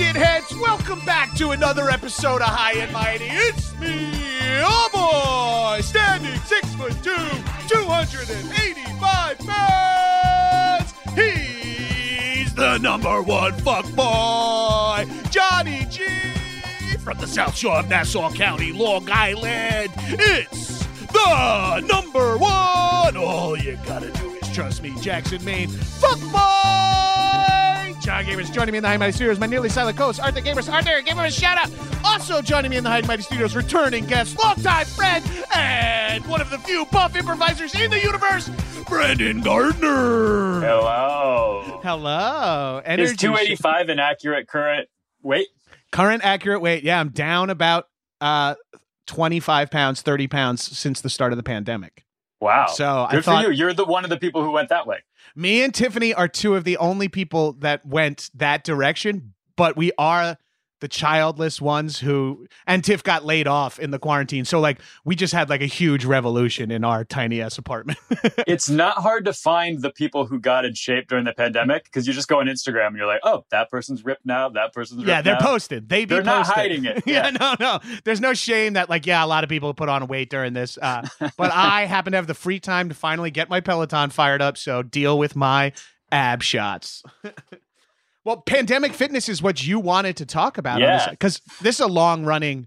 shitheads? Welcome back to another episode of High and Mighty. It's me, oh boy, standing six foot two, 285 pounds. He's the number one fuck boy, Johnny G from the South Shore of Nassau County, Long Island. It's the number one. All you gotta do is trust me, Jackson, Maine. Fuck boy. John Gabrus joining me in the High Mighty Studios. My nearly silent co-host, Arthur Gabrus. Arthur, give him a shout out. Also joining me in the High Mighty Studios, returning guest, longtime friend, and one of the few buff improvisers in the universe, Brandon Gardner. Hello. Hello. Is Energy 285 an accurate current weight? Current accurate weight. Yeah, I'm down about uh 25 pounds, 30 pounds since the start of the pandemic. Wow. So I thought for you. You're the one of the people who went that way. me and Tiffany are two of the only people that went that direction, but we are the childless ones who and Tiff got laid off in the quarantine. So like we just had like a huge revolution in our tiny ass apartment. It's not hard to find the people who got in shape during the pandemic because you just go on Instagram and you're like, oh, that person's ripped now. That person's ripped yeah, they're now. posted. They be They're not hiding it. yeah, Yeah. no, no. There's no shame that like yeah, a lot of people put on weight during this. Uh, but I happen to have the free time to finally get my Peloton fired up, so deal with my ab shots. Well, pandemic fitness is what you wanted to talk about Yeah. because this is a long running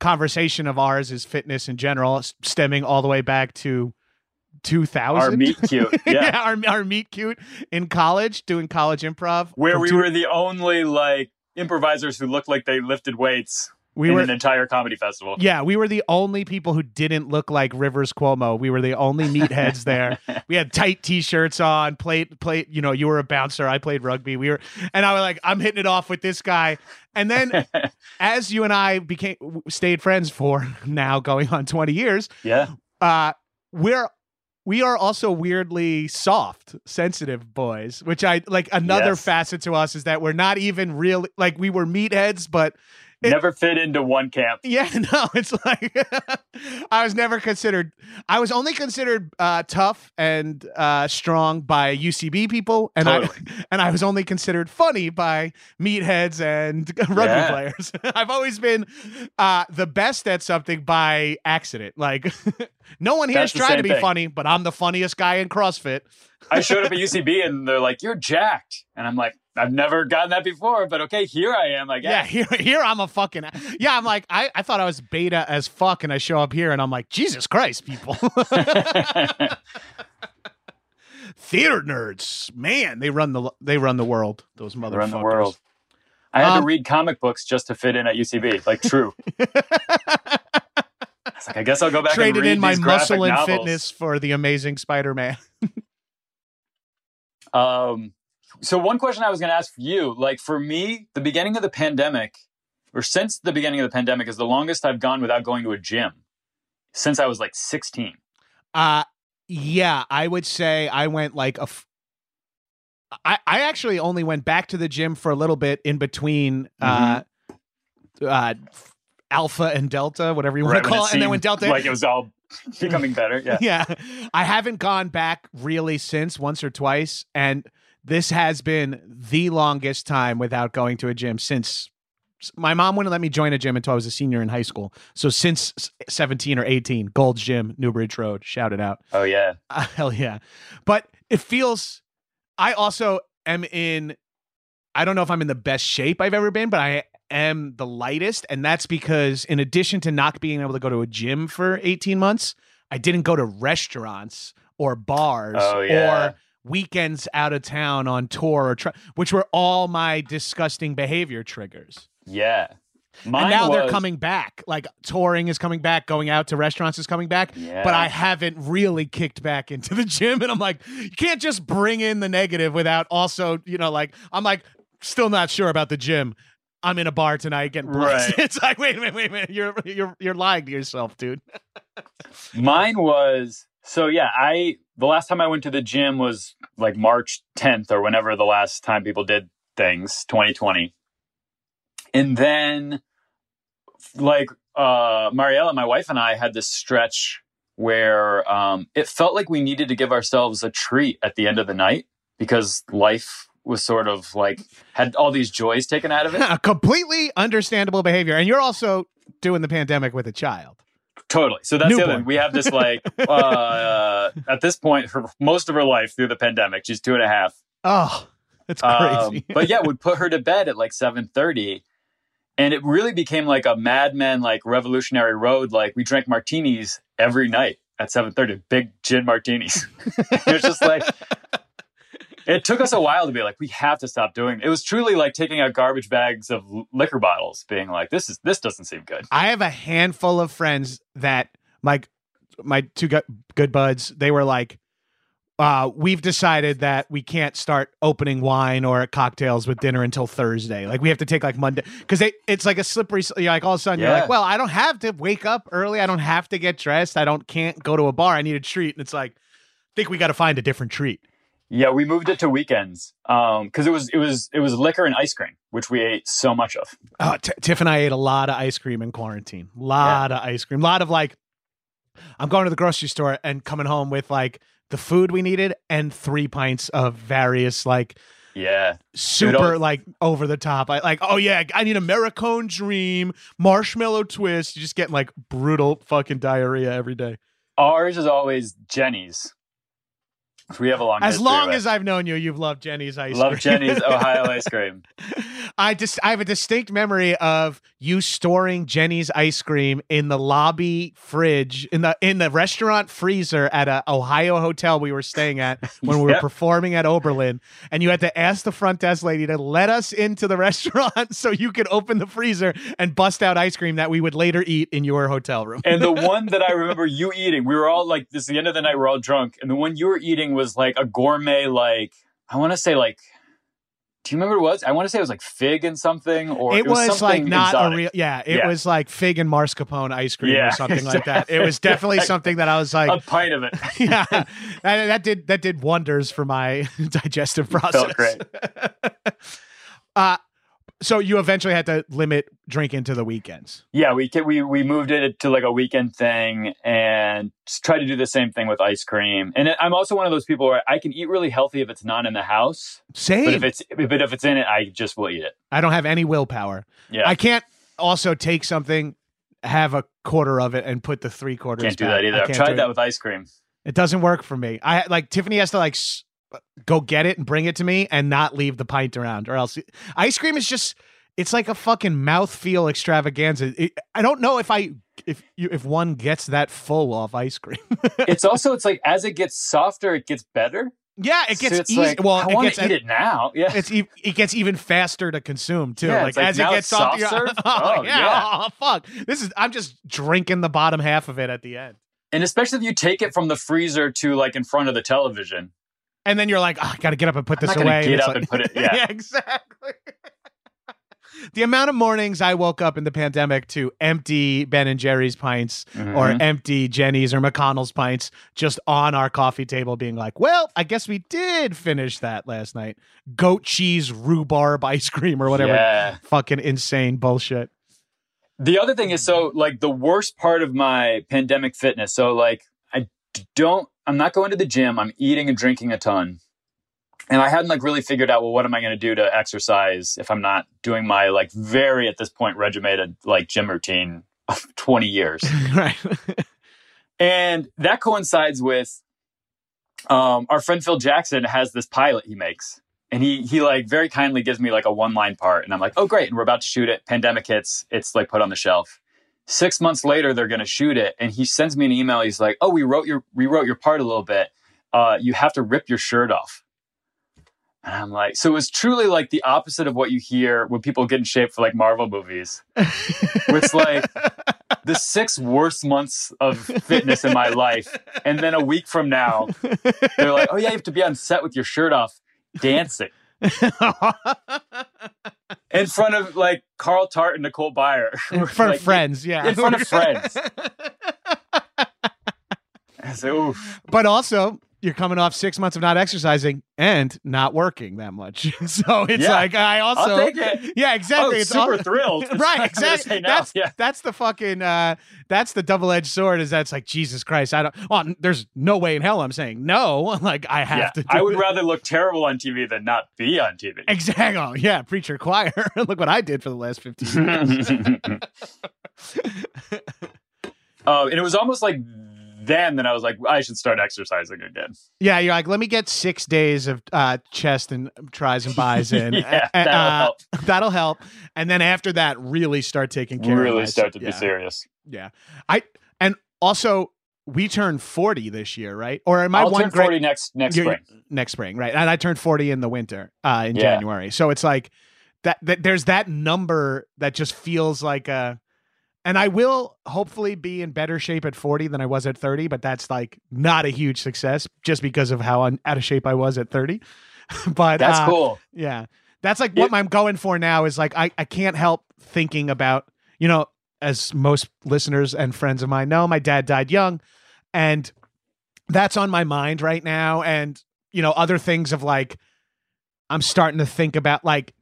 conversation of ours is fitness in general, stemming all the way back to 2000. Our meet cute. Yeah. our, our meet cute in college, doing college improv. Where we two- were the only like improvisers who looked like they lifted weights we in were an entire comedy festival. Yeah, we were the only people who didn't look like Rivers Cuomo. We were the only meatheads there. we had tight t-shirts on, played played, you know, you were a bouncer, I played rugby. We were and I was like, I'm hitting it off with this guy. And then as you and I became stayed friends for now going on 20 years, yeah. uh we're we are also weirdly soft, sensitive boys, which I like another Yes. facet to us is that we're not even really like we were meatheads, but Never fit into one camp. yeah, no, it's like I was never considered. I was only considered uh, tough and uh, strong by UCB people, and Totally. I and I was only considered funny by meatheads and rugby Yeah. players. I've always been uh, the best at something by accident. Like no one here's trying to be thing. funny, but I'm the funniest guy in CrossFit. I showed up at UCB and they're like, "You're jacked," and I'm like, "I've never gotten that before, but okay, here I am." I guess. Yeah, here, here I'm a fucking yeah. I'm like I, I thought I was beta as fuck, and I show up here and I'm like Jesus Christ, people. theater nerds, man, they run the they run the world. Those motherfuckers. Around the world. I had Um, to read comic books just to fit in at UCB. Like true. It's like I guess I'll go back and read in my muscle and novels. fitness for the Amazing Spider-Man. Um, so one question I was going to ask you, like for me, the beginning of the pandemic, or since the beginning of the pandemic, is the longest I've gone without going to a gym since I was like 16. Uh yeah, I would say I went like a. F- I, I actually only went back to the gym for a little bit in between uh, Mm-hmm. uh, Alpha and Delta, whatever you want Right to call it. And then when Delta, like it was all becoming better. Yeah. yeah, I haven't gone back really since once or twice, and this has been the longest time without going to a gym since my mom wouldn't let me join a gym until I was a senior in high school. So since 17 or 18, Gold's Gym, Newbridge Road, shout it out. Oh yeah. Uh, hell yeah. But it feels, I also am in, I don't know if I'm in the best shape I've ever been, but I am the lightest. And that's because, in addition to not being able to go to a gym for 18 months, I didn't go to restaurants or bars Oh, yeah. or weekends out of town on tour or, which were all my disgusting behavior triggers. Yeah. Mine and now they're coming back. Like touring is coming back, going out to restaurants is coming back. Yeah. But I haven't really kicked back into the gym. And I'm like, you can't just bring in the negative without also, you know, like, I'm like, still not sure about the gym. I'm in a bar tonight getting blasted. Right. It's like, wait a minute, wait a minute. You're you're you're lying to yourself, dude. Mine was so yeah, I the last time I went to the gym was like March 10th or whenever the last time people did things, 2020. And then like uh Mariella, my wife and I had this stretch where um it felt like we needed to give ourselves a treat at the end of the night because life was sort of like had all these joys taken out of it. Completely understandable behavior. And you're also doing the pandemic with a child. Totally. So that's the other Newborn. thing. We have this like uh at this point her most of her life through the pandemic. She's two and a half. Oh, that's Um, crazy. but yeah, would put her to bed at like seven thirty. And it really became like a madman, like Revolutionary Road. Like we drank martinis every night at seven thirty, big gin martinis. it was just like it took us a while to be like, we have to stop doing. It. it was truly like taking out garbage bags of liquor bottles, being like, this is this doesn't seem good. I have a handful of friends that like my two good, buds. They were like, uh, "We've decided that we can't start opening wine or cocktails with dinner until Thursday. Like we have to take like Monday because it's like a slippery. You're like all of a sudden you're like, well, I don't have to wake up early. I don't have to get dressed. I don't can't go to a bar. I need a treat, and it's like, I think we got to find a different treat. Yeah, we moved it to weekends um, because it was it was it was liquor and ice cream, which we ate so much of. Oh, T- Tiff and I ate a lot of ice cream in quarantine. A lot of ice cream. A lot of like, I'm going to the grocery store and coming home with like the food we needed and three pints of various like Yeah, super all- like over the top. I like, oh yeah, I need Americone Dream, marshmallow twist. You're just getting like brutal fucking diarrhea every day. ours is always Jeni's. We have a long. As long as I've known you, you've loved Jeni's ice cream. love cream. Jeni's Ohio ice cream. I just I have a distinct memory of you storing Jeni's ice cream in the lobby fridge in the in the restaurant freezer at a Ohio hotel we were staying at when we were Yep. performing at Oberlin and you had to ask the front desk lady to let us into the restaurant so you could open the freezer and bust out ice cream that we would later eat in your hotel room. And the one that I remember you eating, we were all like, this is the end of the night, we're all drunk. And the one you were eating was like a gourmet, like, I want to say, like, do you remember what it was? I want to say it was like fig and something, or it, was, like something not exotic. a real yeah it Yeah. was like fig and mascarpone ice cream Yeah, or something like that it was definitely something that i was like a pint of it. yeah, that, that did that did wonders for my digestive process. Felt great. uh, so you eventually had to limit drinking to the weekends. Yeah, we we we moved it to like a weekend thing and try to do the same thing with ice cream. And I'm also one of those people where I can eat really healthy if it's not in the house, Same. but if it's but if it's in it, I just will eat it. I don't have any willpower. Yeah, I can't also take something, have a quarter of it, and put the three quarters. can't do back. that either. I I've tried that with ice cream. It doesn't work for me. I like Tiffany has to like go get it and bring it to me and not leave the pint around, or else ice cream is just. It's like a fucking mouthfeel extravaganza. It, I don't know if I if you if one gets that full off ice cream. It's also it's like as it gets softer, it gets better. yeah, it gets it's easy. like, well, I it want gets to eat it now. Yeah, it's e- it gets even faster to consume too. Yeah, like, like as it gets softer, soft oh, Oh, yeah, yeah. oh fuck. This is I'm just drinking the bottom half of it at the end, and especially if you take it from the freezer to like in front of the television. And then you're like, oh, I got to get up and put this away. get up like- and put it- yeah. exactly. the amount of mornings I woke up in the pandemic to empty Ben and Jerry's pints or Mhm. empty Jeni's or McConnell's pints just on our coffee table, being like, well, I guess we did finish that last night. Goat cheese rhubarb ice cream or whatever. Yeah. Fucking insane bullshit. The other thing is so like the worst part of my pandemic fitness. So like don't I'm not going to the gym. I'm eating and drinking a ton. And I hadn't like really figured out well what am I going to do to exercise if I'm not doing my like very at this point regimented like gym routine of 20 years. right. And that coincides with um, our friend Phil Jackson has this pilot he makes. And he he like very kindly gives me like a one line part. And I'm like, oh great. And we're about to shoot it. Pandemic hits, it's like put on the shelf. Six months later, they're gonna shoot it. And he sends me an email. He's like, Oh, we wrote your rewrote your part a little bit. Uh, you have to rip your shirt off. And I'm like, so it was truly like the opposite of what you hear when people get in shape for like Marvel movies. It's like the six worst months of fitness in my life. And then a week from now, they're like, oh, yeah, you have to be on set with your shirt off dancing in front of like Carl Tart and Nicole Byer. in front Like, of friends, yeah. in front of friends. I say, oof. but also, you're coming off six months of not exercising and not working that much. so it's Yeah. like I also I'll take it. Yeah, Oh, exactly. it's super all- thrilled. right, exactly. That's yeah. that's the fucking uh that's the double edged sword. Is that's like Jesus Christ? I don't. Well, there's no way in hell I'm saying no. Like I have yeah. to. Do I would it. rather look terrible on TV than not be on TV. Exactly. Oh, Yeah, preacher choir. Look what I did for the last 15 years. uh, and it was almost like then that I was like, I should start exercising again. yeah, you're like, let me get six days of uh, chest and tries and buys in. Yeah, that'll uh, help. That'll help. And then after that, really start taking care of Really myself. start to yeah. be serious. Yeah. I and also we turned 40 this year, right? Or am I I'll one turn great 40 next next spring. next spring, right? And I turned 40 in the winter, uh in Yeah. January. So it's like that, that there's that number that just feels like a and I will hopefully be in better shape at 40 than I was at 30, but that's like not a huge success just because of how un- out of shape I was at 30. but That's uh, cool. yeah. That's like what. I'm going for now is like I, I can't help thinking about, you know, as most listeners and friends of mine know, my dad died young and that's on my mind right now and you know, other things of like I'm starting to think about like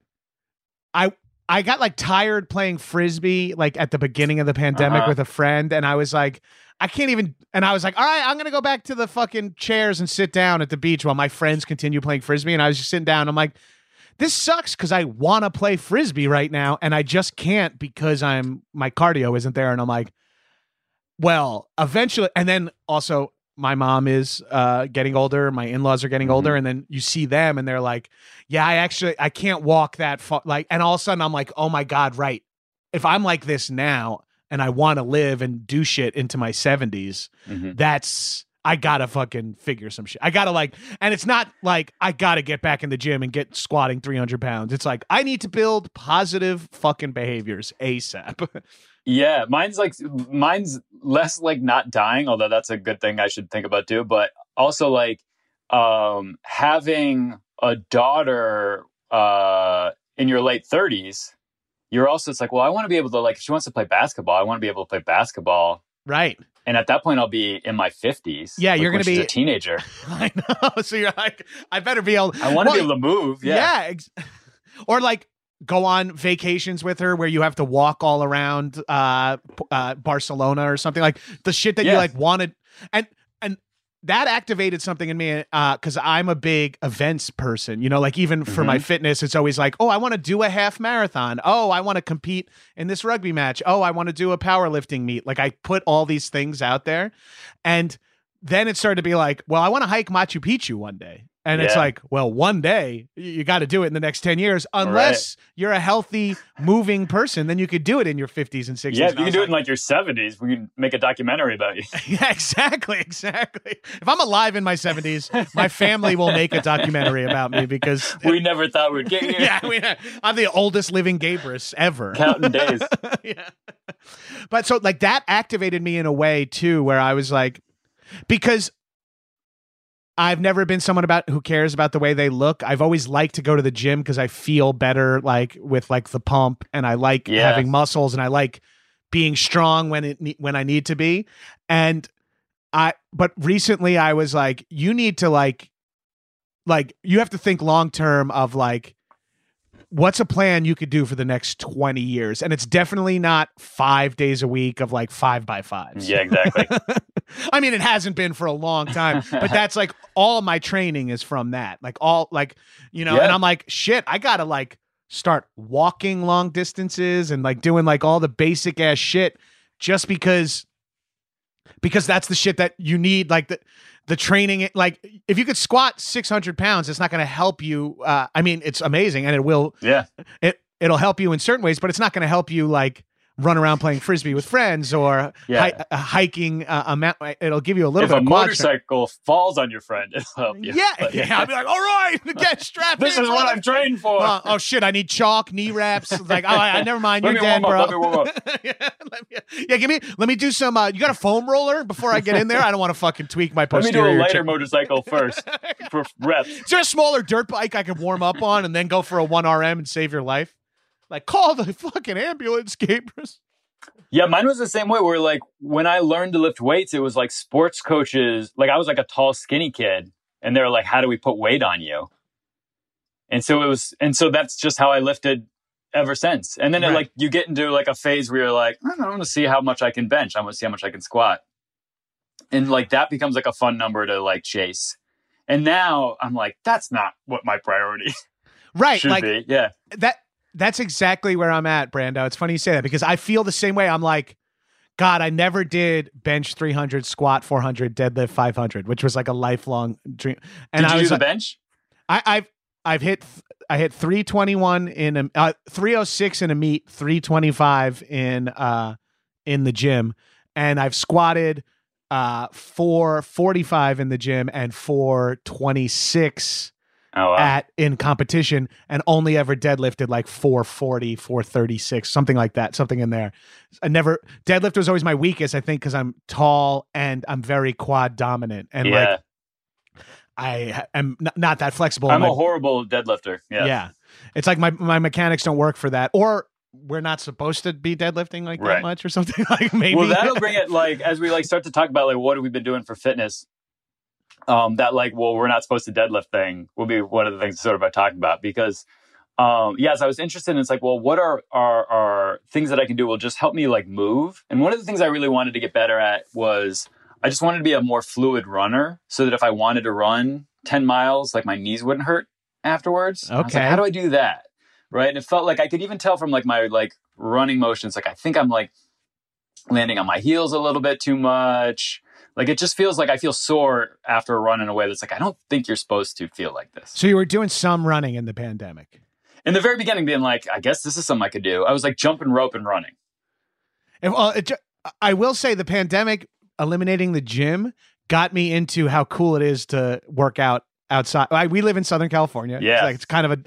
I I got like tired playing frisbee like at the beginning of the pandemic Uh-huh. with a friend and I was like I can't even and I was like, "All right, I'm going to go back to the fucking chairs and sit down at the beach while my friends continue playing frisbee." And I was just sitting down. I'm like, "This sucks cuz I want to play frisbee right now and I just can't because I'm my cardio isn't there." And I'm like, "Well, eventually." And then also my mom is uh, getting older. My in-laws are getting Mhm. older, and then you see them, and they're like, "Yeah, I actually I can't walk that far." Like, and all of a sudden, I'm like, "Oh my god, right? If I'm like this now, and I want to live and do shit into my 70s, Mhm. that's I gotta fucking figure some shit. I gotta like, and it's not like I gotta get back in the gym and get squatting 300 pounds. It's like I need to build positive fucking behaviors ASAP. Yeah, mine's like mine's less like not dying, although that's a good thing I should think about too. But also like um having a daughter uh in your late thirties, you're also it's like, well, I want to be able to like if she wants to play basketball, I want to be able to play basketball. right. And at that point I'll be in my fifties. Yeah, you're gonna be- a teenager. I know. So you're like, I better be able. I want to Well, be able to move. Yeah. Yeah. ex- or like go on vacations with her where you have to walk all around uh, uh Barcelona or something like the shit that you like wanted. And and that activated something in me uh cuz I'm a big events person you know like even for my fitness it's always like oh I want to do a half marathon. Oh I want to compete in this rugby match. Oh I want to do a powerlifting meet. Like I put all these things out there. And then it started to be like well I want to hike Machu Picchu one day and it's like well one day you got to do it in the next 10 years unless you're a healthy moving person then you could do it in your 50s and 60s Yeah, if you can do it in like your seventies, we can make a documentary about you. yeah, exactly, exactly. If I'm alive in my 70s, my family will make a documentary about me because we never thought we'd get here. yeah, mean, I'm the oldest living Gabrus ever. Counting days. yeah. But so like that activated me in a way too where I was like because I've never been someone about who cares about the way they look. I've always liked to go to the gym because I feel better like with like the pump and I like Yeah. having muscles and I like being strong when it when I need to be. And I but recently I was like you need to like like you have to think long term of like what's a plan you could do for the next 20 years and it's definitely not 5 days a week of like 5 by 5s. Yeah, exactly. I mean, it hasn't been for a long time, but that's like all my training is from that. Like all like, you know, and I'm like, shit, I gotta like start walking long distances and like doing like all the basic ass shit just because because that's the shit that you need. Like the the training like if you could squat 600 pounds, it's not gonna help you. Uh, I mean, it's amazing and it will yeah. it it'll help you in certain ways, but it's not gonna help you like run around playing frisbee with friends or Yeah. hi- uh, hiking uh, a mount. It'll give you a little If bit a of quad strength. motorcycle falls on your friend, it'll help you. Yeah, But, yeah. I'll be like, all right, get strapped. this in, is what. I'm trained for. Uh, oh shit! I need chalk, knee wraps. It's like, oh, I, I never mind. You're dead, bro. let me warm yeah, me- yeah, give me. Let me do some. Uh, you got a foam roller before I get in there? I don't want to fucking tweak my posterior. Let me do a lighter motorcycle first for reps. Is there a smaller dirt bike I could warm up on and then go for a one RM and save your life? Like, call the fucking ambulance, Gabrus. Yeah, mine was the same way. Where like when I learned to lift weights, it was like sports coaches. Like I was like a tall, skinny kid, and they were like, "How do we put weight on you?" And so it was, and so that's just how I lifted ever since. And then it, like you get into like a phase where you're like, I want to see how much I can bench. I want to see how much I can squat, and like that becomes like a fun number to like chase. And now I'm like, that's not what my priority Right, should like be. Yeah, that that's exactly where I'm at, Brando. It's funny you say that because I feel the same way. I'm like, God, I never did bench 300, squat 400, deadlift 500, which was like a lifelong dream. And Did I was do like, bench? I, I've I've hit I hit 321 in a uh, 306 in a meet, 325 in uh in the gym, and I've squatted uh 445 in the gym and 426 Oh, wow. at in competition and only ever deadlifted like 440 436 something like that something in there i never deadlift was always my weakest i think because i'm tall and i'm very quad dominant and yeah, like i am not that flexible I'm a horrible deadlifter. Yeah. yeah it's like my my mechanics don't work for that or we're not supposed to be deadlifting like that much or something like maybe Well, that'll bring it like as we like start to talk about like what have we been doing for fitness. Um, that like well we're not supposed to deadlift thing will be one of the things sort of I talk about because um yes I was interested in it's like well what are are are things that I can do will just help me like move and one of the things I really wanted to get better at was I just wanted to be a more fluid runner so that if I wanted to run 10 miles like my knees wouldn't hurt afterwards. I was like, Okay. how do I do that? Right. And it felt like I could even tell from like my like running motions, like I think I'm like landing on my heels a little bit too much. Like it just feels like I feel sore after a run in a way that's like, I don't think you're supposed to feel like this. so you were doing some running in the pandemic In the very beginning, being like, I guess this is something I could do. I was like jumping rope and running. And, well, it, I will say the pandemic eliminating the gym got me into how cool it is to work out outside. We live in Southern California. It's, Yeah. like, it's kind of a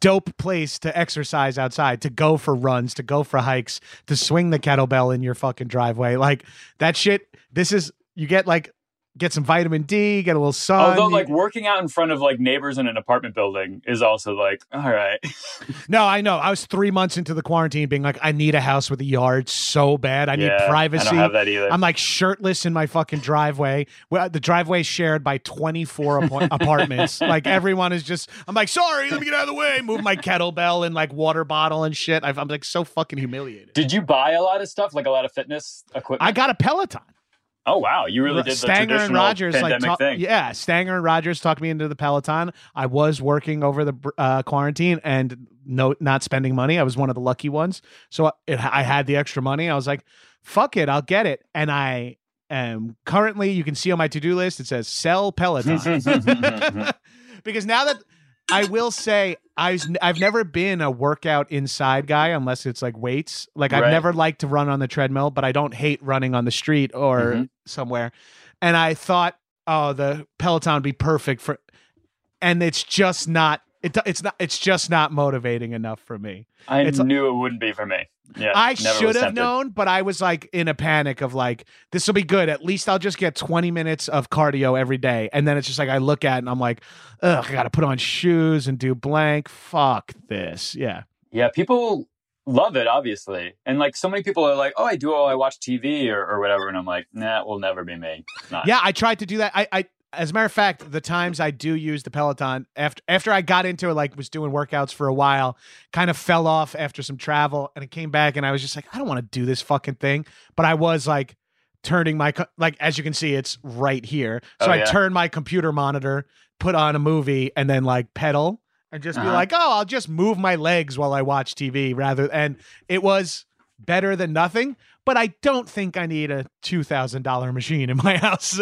dope place to exercise outside, to go for runs, to go for hikes, to swing the kettlebell in your fucking driveway. Like that shit. This is you get like get some vitamin D, get a little sun. Although like working out in front of like neighbors in an apartment building is also like, all right. no, I know. I was three months into the quarantine, being like, I need a house with a yard so bad. I Yeah, need privacy. I don't have that either. I'm like shirtless in my fucking driveway. Well, the driveway is shared by 24 apart- apartments. Like everyone is just. I'm like, sorry, let me get out of the way. Move my kettlebell and like water bottle and shit. I've, I'm like so fucking humiliated. Did you buy a lot of stuff, like a lot of fitness equipment? I got a Peloton. Oh wow, you really did the Stanger and Rogers like pandemic talk- thing. yeah, Stanger and Rogers talked me into the Peloton. I was working over the uh, quarantine and no, not spending money. I was one of the lucky ones, so it, I had the extra money. I was like, "Fuck it, I'll get it." And I am currently, you can see on my to do list, it says sell Peloton because now that I will say I've I've never been a workout inside guy unless it's like weights. Like I've Right. never liked to run on the treadmill, but I don't hate running on the street or Mhm. somewhere. And I thought, oh, the Peloton would be perfect for and it's just not It, it's not. It's just not motivating enough for me. I It's- knew it wouldn't be for me. Yeah, I should have known, but I was like in a panic of like, this will be good. At least I'll just get 20 minutes of cardio every day. And then it's just like I look at it and I'm like, ugh, I gotta put on shoes and do blank. Fuck this. Yeah. Yeah, people love it, obviously. And like so many people are like, oh, I do, oh, I watch TV or, or whatever. And I'm like, nah, it will never be me. Not. Yeah, I tried to do that. I, I as a matter of fact, the times I do use the Peloton after after I got into it, like was doing workouts for a while, kind of fell off after some travel, and it came back, and I was just like, I don't want to do this fucking thing. But I was like turning my co- like as you can see, it's right here. So Oh, I yeah. turned my computer monitor, put on a movie, and then like pedal and just be Uh-huh. like, oh, I'll just move my legs while I watch TV rather. And it was better than nothing. But I don't think I need a two thousand dollar machine in my house.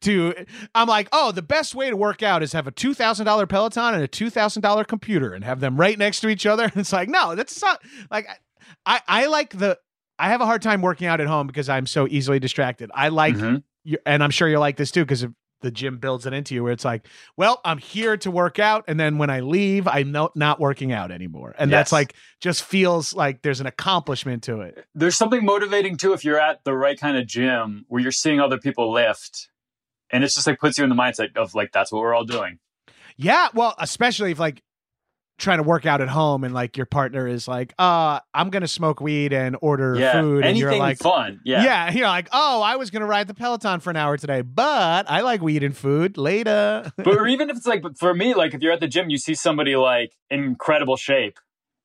to I'm like, oh, the best way to work out is have a two thousand dollar Peloton and a two thousand dollar computer and have them right next to each other. And it's like, no, that's not like I I like the I have a hard time working out at home because I'm so easily distracted. I like Mhm. you and I'm sure you're like this too because the gym builds it into you where it's like, well, I'm here to work out, and then when I leave, I'm no, not working out anymore, and that's like just feels like there's an accomplishment to it. There's something motivating too if you're at the right kind of gym where you're seeing other people lift. And it's just like puts you in the mindset of like, that's what we're all doing. Yeah, well, especially if like trying to work out at home and like your partner is like, uh, I'm gonna smoke weed and order yeah. food, and Anything you're like. fun. Yeah. Yeah. you're like, oh, I was gonna ride the Peloton for an hour today, but I like weed and food. Later. but or even if it's like for me, like if you're at the gym, you see somebody like in incredible shape,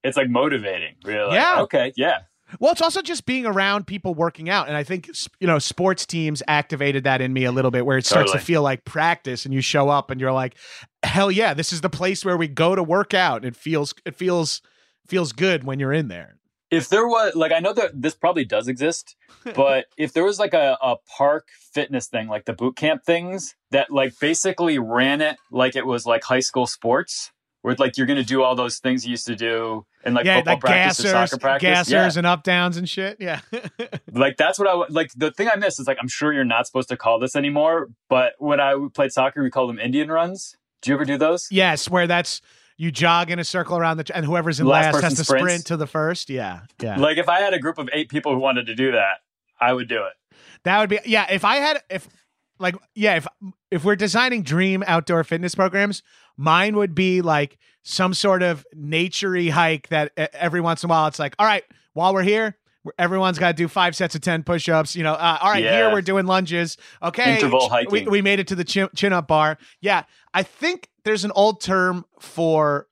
it's like motivating. Really. Yeah. Okay. Yeah. Well, it's also just being around people working out. And I think, you know, sports teams activated that in me a little bit where it starts to feel like practice and you show up and you're like, hell yeah, this is the place where we go to work out. It feels, it feels, feels good when you're in there. If there was like I know that this probably does exist, but if there was like a, a park fitness thing, like the boot camp things that like basically ran it like it was like high school sports, where like you're gonna do all those things you used to do in like yeah, football like practice or soccer practice. gassers and up downs and shit. Yeah. yeah. Like that's what I like. The thing I miss is like I'm sure you're not supposed to call this anymore, but when I played soccer, we called them Indian runs. Do you ever do those? yes, where that's you jog in a circle around the, and whoever's in Last last, has to sprints. sprint to the first. Yeah. Yeah. Like if I had a group of eight people who wanted to do that, I would do it. That would be yeah. If I had if like yeah if if we're designing dream outdoor fitness programs, mine would be like some sort of naturey hike that every once in a while it's like all right while we're here. Everyone's got to do five sets of ten push-ups. You know, uh, all right. Here we're doing lunges. Okay, Interval ch- We, hiking. we made it to the chin, chin-up bar. Yeah, I think there's an old term for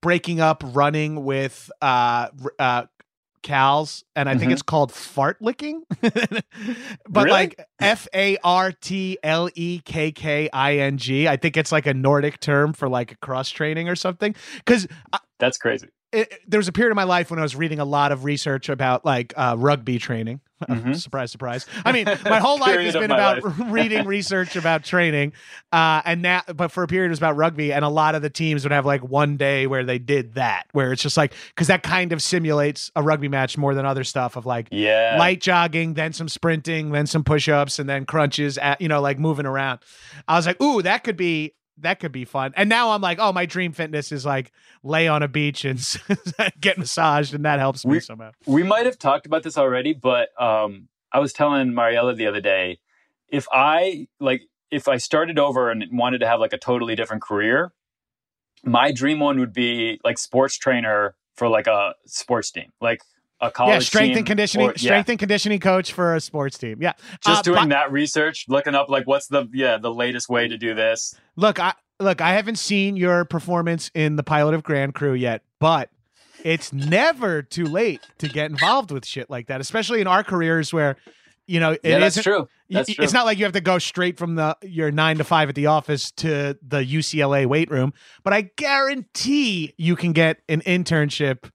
breaking up running with uh, uh, cows, and I think Mhm. it's called fart licking. but Really? like F A R T L E K K I N G. I think it's like a Nordic term for like cross training or something. Because That's crazy. It, there was a period of my life when I was reading a lot of research about like uh, rugby training. Mhm. surprise, surprise. I mean, my whole life has been about reading research about training, uh, and now, but for a period it was about rugby, and a lot of the teams would have like one day where they did that, where it's just like because that kind of simulates a rugby match more than other stuff of like Yeah. light jogging, then some sprinting, then some push-ups, and then crunches. At you know, like moving around. I was like, ooh, that could be that could be fun. And now I'm like, oh, my dream fitness is like lay on a beach and get massaged, and that helps me We- somehow. we might have talked about this already, but um, I was telling Mariella the other day, if I like, if I started over and wanted to have like a totally different career, my dream one would be like sports trainer for like a sports team, like a college yeah, strength and conditioning, or- yeah, strength and conditioning coach for a sports team. Yeah, just Uh, doing but- that research, looking up like what's the yeah the latest way to do this. Look, I look, I haven't seen your performance in the pilot of Grand Crew yet, but it's never too late to get involved with shit like that, especially in our careers where you know it yeah, that's true. That's true. It's not like you have to go straight from the your nine to five at the office to the UCLA weight room, but I guarantee you can get an internship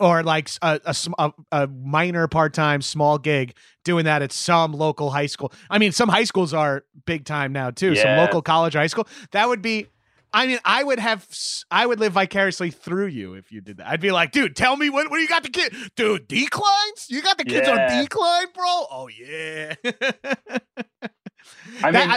or like a, a a, minor part time small gig doing that at some local high school. I mean, some high schools are big time now too. Some local college, high school. That would be. I mean, I would have, I would live vicariously through you if you did that. I'd be like, dude, tell me what, what do you got the kid, dude? Declines? You got the kids on decline, bro? Oh yeah. I That- mean,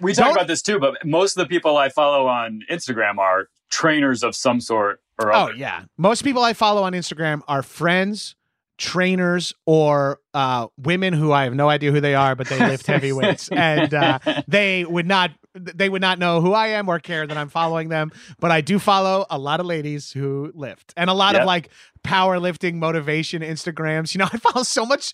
we talk about this too, but most of the people I follow on Instagram are trainers of some sort or Oh other. yeah. Most people I follow on Instagram are friends, trainers, or uh, women who I have no idea who they are, but they lift heavy weights, and uh, they would not they would not know who I am or care that I'm following them. But I do follow a lot of ladies who lift and a lot of Yep. like powerlifting motivation Instagrams. You know, I follow so much.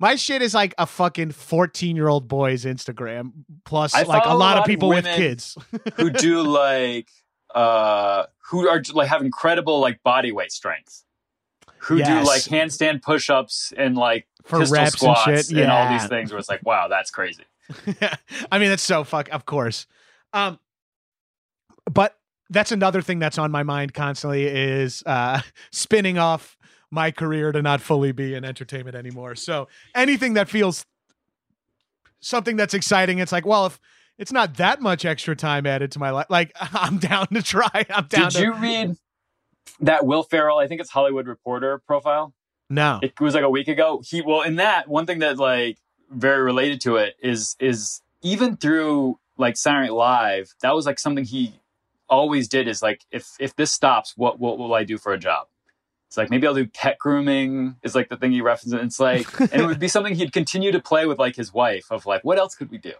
My shit is like a fucking 14 year old boy's Instagram plus like a follow a lot lot of of people with kids. who do like uh who are like have incredible like body weight strength. Who Yes. do like handstand push-ups and like For pistol reps and squats shit, and all these things where it's like, wow, that's crazy. I mean, that's so fuck. Of course. Um, but that's another thing that's on my mind constantly is uh, spinning off my career to not fully be in entertainment anymore. So anything that feels something that's exciting, it's like, well, if it's not that much extra time added to my life, like I'm down to try. I'm down Did to. you read that Will Ferrell, I think it's Hollywood Reporter profile? no. it was like a week ago he well in that one thing that like very related to it is is even through like Saturday Night Live that was like something he always did is like if if this stops what what will I do for a job it's like maybe I'll do pet grooming is like the thing he references it's like and it would be something he'd continue to play with like his wife of like what else could we do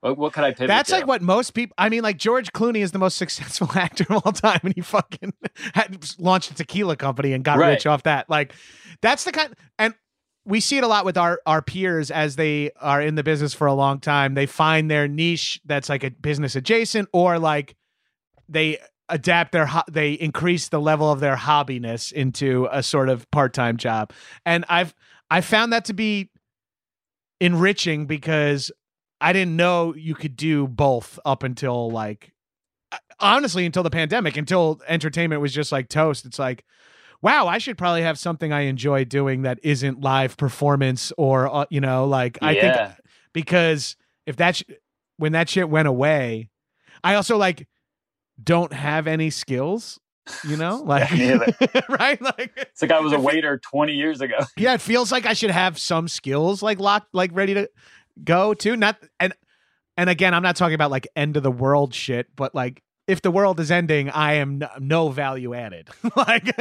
what, what could I pivot That's to? like what most people. I mean, like George Clooney is the most successful actor of all time, and he fucking had launched a tequila company and got Right. rich off that. Like, that's the kind. And we see it a lot with our our peers as they are in the business for a long time. They find their niche that's like a business adjacent, or like they adapt their ho- they increase the level of their hobbiness into a sort of part-time job and i've i found that to be enriching because i didn't know you could do both up until like honestly until the pandemic until entertainment was just like toast. It's like wow i should probably have something i enjoy doing that isn't live performance or uh, you know like i think because if that sh- when that shit went away i also like don't have any skills you know like either. right? Like it's like I was a waiter 20 years ago. Yeah it feels like i should have some skills like locked like ready to go to not and and again i'm not talking about like end of the world shit but like if the world is ending i am no, value added like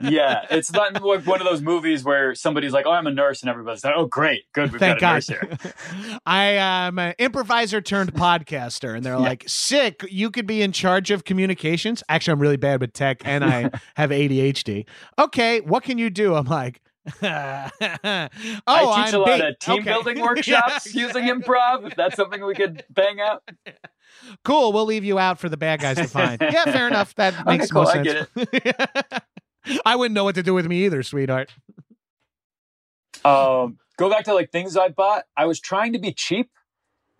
yeah, it's not like one of those movies where somebody's like, "Oh, I'm a nurse," and everybody's like, "Oh, great, good, we've Thank got a God. nurse here." I am an improviser turned podcaster, and they're like, "Sick! You could be in charge of communications." Actually, I'm really bad with tech, and I have ADHD. Okay, what can you do? I'm like, "Oh, I teach I'm a lot bait. of team Okay. building Yeah, workshops using improv. If that's something we could bang out. Cool. We'll leave you out for the bad guys to find. yeah, fair enough. That Okay, makes cool, more I sense. get I wouldn't know what to do with me either, sweetheart. Um, go back to like things I bought. I was trying to be cheap,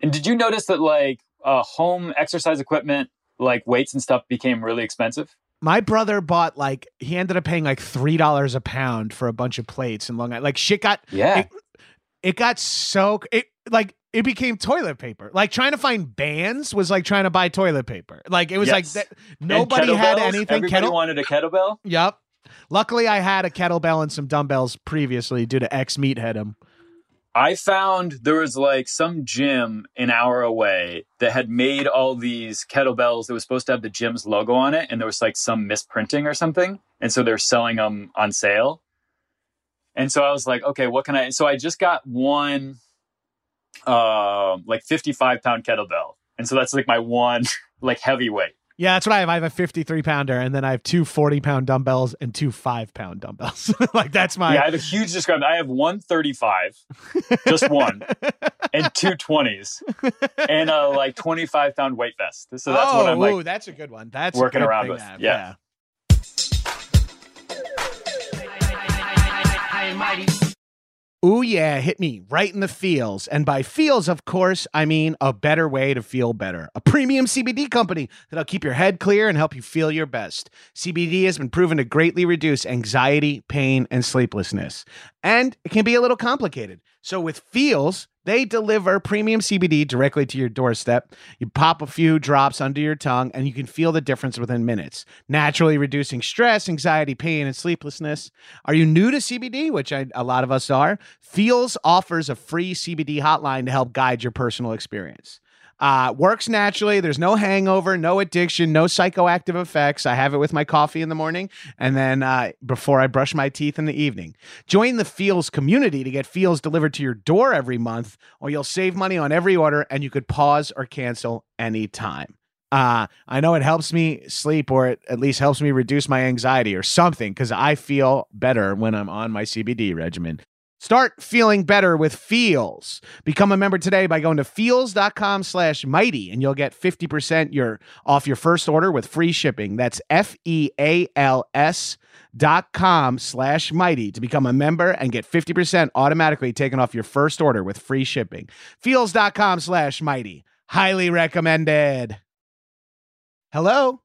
and did you notice that like uh, home exercise equipment, like weights and stuff, became really expensive? My brother bought like he ended up paying like three dollars a pound for a bunch of plates in Long Island. Like shit got Yeah, it, it got so it like it became toilet paper. Like trying to find bands was like trying to buy toilet paper. Like it was like Yes. that, And nobody had anything. Everybody Kettle. wanted a kettlebell. Yep. Luckily, I had a kettlebell and some dumbbells previously due to ex meathead him. I found there was like some gym an hour away that had made all these kettlebells that was supposed to have the gym's logo on it, and there was like some misprinting or something, and so they're selling them on sale. And so I was like, okay, what can I? So I just got one, um, like fifty-five pound kettlebell, and so that's like my one like heavyweight. Yeah, that's what I have. I have a 53 pounder, and then I have two 40 pound dumbbells and two five pound dumbbells. like that's my. yeah, I have a huge discrepancy. I have one 35, just one, and two 20s, and a like 25 pound weight vest. So that's oh, what I'm oh, like ooh, that's a good one. That's working a good around thing with. to have. Yeah. Ooh, yeah, hit me right in the feels. And by feels, of course, I mean a better way to feel better. A premium CBD company that'll keep your head clear and help you feel your best. CBD has been proven to greatly reduce anxiety, pain, and sleeplessness. And it can be a little complicated. So with Feals, they deliver premium CBD directly to your doorstep. You pop a few drops under your tongue and you can feel the difference within minutes, naturally reducing stress, anxiety, pain, and sleeplessness. Are you new to CBD, which I, a lot of us are? Feals offers a free CBD hotline to help guide your personal experience. Uh, works naturally. There's no hangover, no addiction, no psychoactive effects. I have it with my coffee in the morning and then uh, before I brush my teeth in the evening. Join the Feals community to get Feals delivered to your door every month, or you'll save money on every order and you could pause or cancel anytime. Uh, I know it helps me sleep, or it at least helps me reduce my anxiety or something, because I feel better when I'm on my CBD regimen. Start feeling better with Feals. Become a member today by going to feals.com slash mighty and you'll get 50% your off your first order with free shipping. That's F-E-A-L-S dot com slash mighty to become a member and get 50% automatically taken off your first order with free shipping. Feals.com slash mighty. Highly recommended. Hello?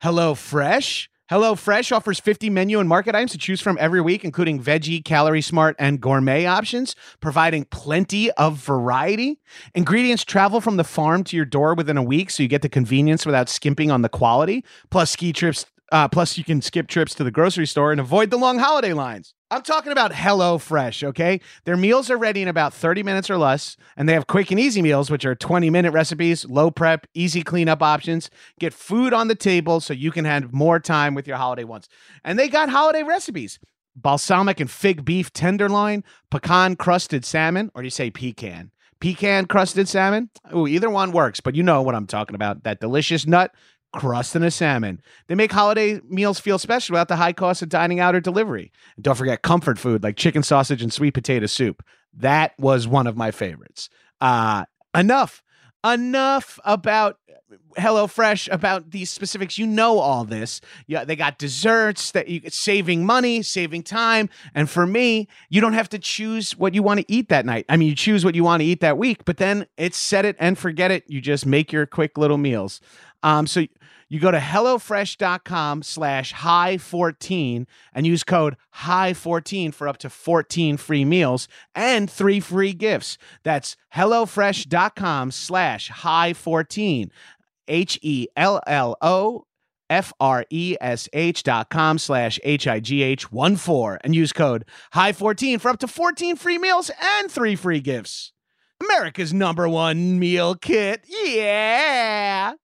Hello Fresh? HelloFresh offers 50 menu and market items to choose from every week, including veggie, calorie smart, and gourmet options, providing plenty of variety. Ingredients travel from the farm to your door within a week, so you get the convenience without skimping on the quality. Plus, ski trips. Uh, plus, you can skip trips to the grocery store and avoid the long holiday lines. I'm talking about Hello Fresh, okay? Their meals are ready in about 30 minutes or less, and they have quick and easy meals, which are 20 minute recipes, low prep, easy cleanup options. Get food on the table so you can have more time with your holiday ones. And they got holiday recipes balsamic and fig beef tenderloin, pecan crusted salmon, or do you say pecan? Pecan crusted salmon? Ooh, either one works, but you know what I'm talking about. That delicious nut crust and a salmon. They make holiday meals feel special without the high cost of dining out or delivery. And don't forget comfort food like chicken sausage and sweet potato soup. That was one of my favorites. Uh, enough. Enough about HelloFresh about these specifics. You know all this. Yeah, they got desserts that you saving money, saving time, and for me, you don't have to choose what you want to eat that night. I mean, you choose what you want to eat that week, but then it's set it and forget it. You just make your quick little meals. Um, so you go to HelloFresh.com slash high 14 and use code high 14 for up to 14 free meals and three free gifts. That's HelloFresh.com slash high 14. H E L L O F R E S H dot com slash H I G H 1 4 and use code high 14 for up to 14 free meals and three free gifts. America's number one meal kit. Yeah.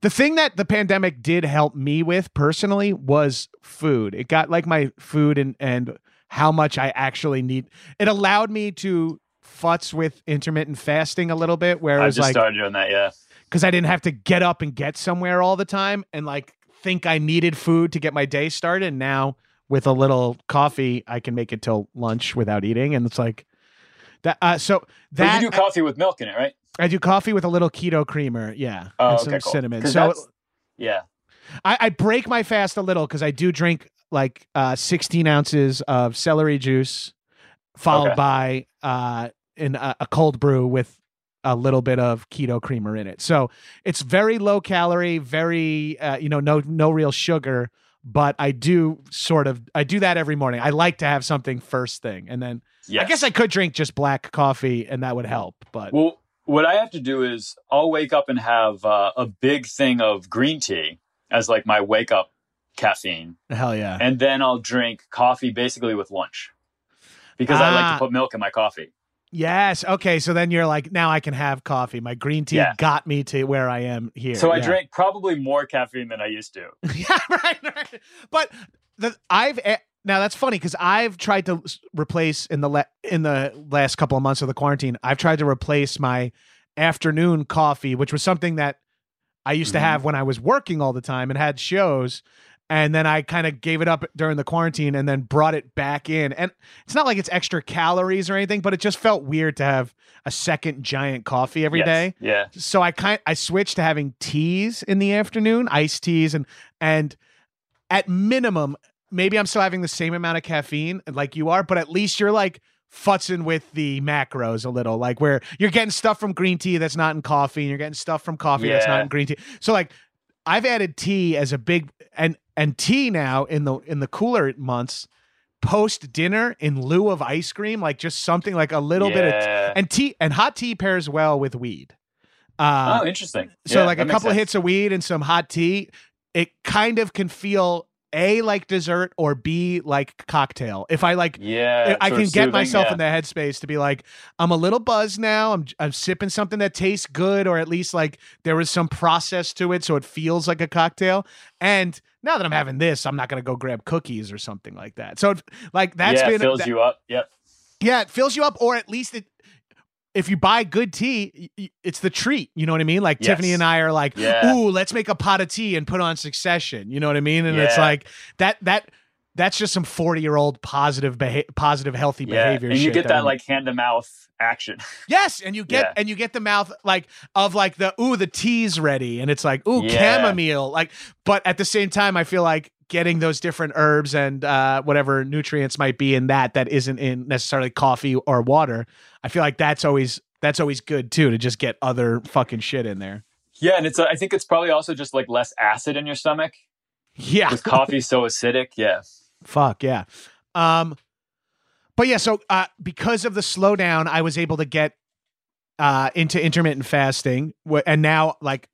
The thing that the pandemic did help me with personally was food. It got like my food and and how much I actually need. It allowed me to futz with intermittent fasting a little bit, where I just like started doing that. Yeah. because I didn't have to get up and get somewhere all the time and like think I needed food to get my day started. And now with a little coffee, I can make it till lunch without eating, and it's like that. Uh, so But that you do coffee with milk in it, right? I do coffee with a little keto creamer, yeah, Oh, and okay, some cool. cinnamon. So yeah. I, I break my fast a little because I do drink like uh, 16 ounces of celery juice, followed Okay. by uh, in a, a cold brew with a little bit of keto creamer in it. So it's very low calorie, very uh, you know no no real sugar. But I do sort of I do that every morning. I like to have something first thing, and then Yes. I guess I could drink just black coffee, and that would help. But Well, what I have to do is I'll wake up and have uh, a big thing of green tea as like my wake up caffeine, hell yeah, and then I'll drink coffee basically with lunch because I like Ah. to put milk in my coffee. Yes. Okay. So then you're like, now I can have coffee. My green tea Yeah. got me to where I am here. So I Yeah. drink probably more caffeine than I used to. yeah. Right. right. But the, I've eh, now that's funny because I've tried to replace in the in the last couple of months of the quarantine. I've tried to replace my afternoon coffee, which was something that I used to Mhm. have when I was working all the time and had shows. And then I kind of gave it up during the quarantine and then brought it back in. And it's not like it's extra calories or anything, but it just felt weird to have a second giant coffee every Yes. day. Yeah. So I kind I switched to having teas in the afternoon, iced teas, and and at minimum, maybe I'm still having the same amount of caffeine like you are, but at least you're like futzing with the macros a little, like where you're getting stuff from green tea that's not in coffee, and you're getting stuff from coffee that's not in green tea. So like I've added tea as a big and and tea now in the in the cooler months post dinner in lieu of ice cream, like just something like a little bit of Yeah. and tea and hot tea pairs well with weed. Uh, oh, interesting. so Yeah, like a couple sense. hits of weed and some hot tea, it kind of can feel a like dessert or b like cocktail. If I like Yeah. I can get myself yeah. in the headspace to be like, I'm a little buzzed now. I'm I'm sipping something that tastes good, or at least like there was some process to it, so it feels like a cocktail. And now that I'm having this, I'm not gonna go grab cookies or something like that. So like that's yeah, been fills that- you up. Yep. yeah, it fills you up, or at least it. If you buy good tea, it's the treat. You know what I mean? Like Yes. Tiffany and I are like, Yeah. "Ooh, let's make a pot of tea and put on Succession." You know what I mean? And it's like that. That that's just some forty year old positive, beha- positive, healthy Yeah. behavior. And you get that I'm- like hand to mouth action. Yes, and you get Yeah. and you get the mouth like of like the ooh the tea's ready, and it's like ooh Yeah. chamomile, like. But at the same time, I feel like getting those different herbs and uh, whatever nutrients might be in that that isn't in necessarily coffee or water. I feel like that's always that's always good too to just get other fucking shit in there. Yeah, and it's I think it's probably also just like less acid in your stomach Yeah, because coffee's so acidic. Yeah. Fuck yeah. Um, but yeah, so uh, because of the slowdown, I was able to get uh into intermittent fasting, and now like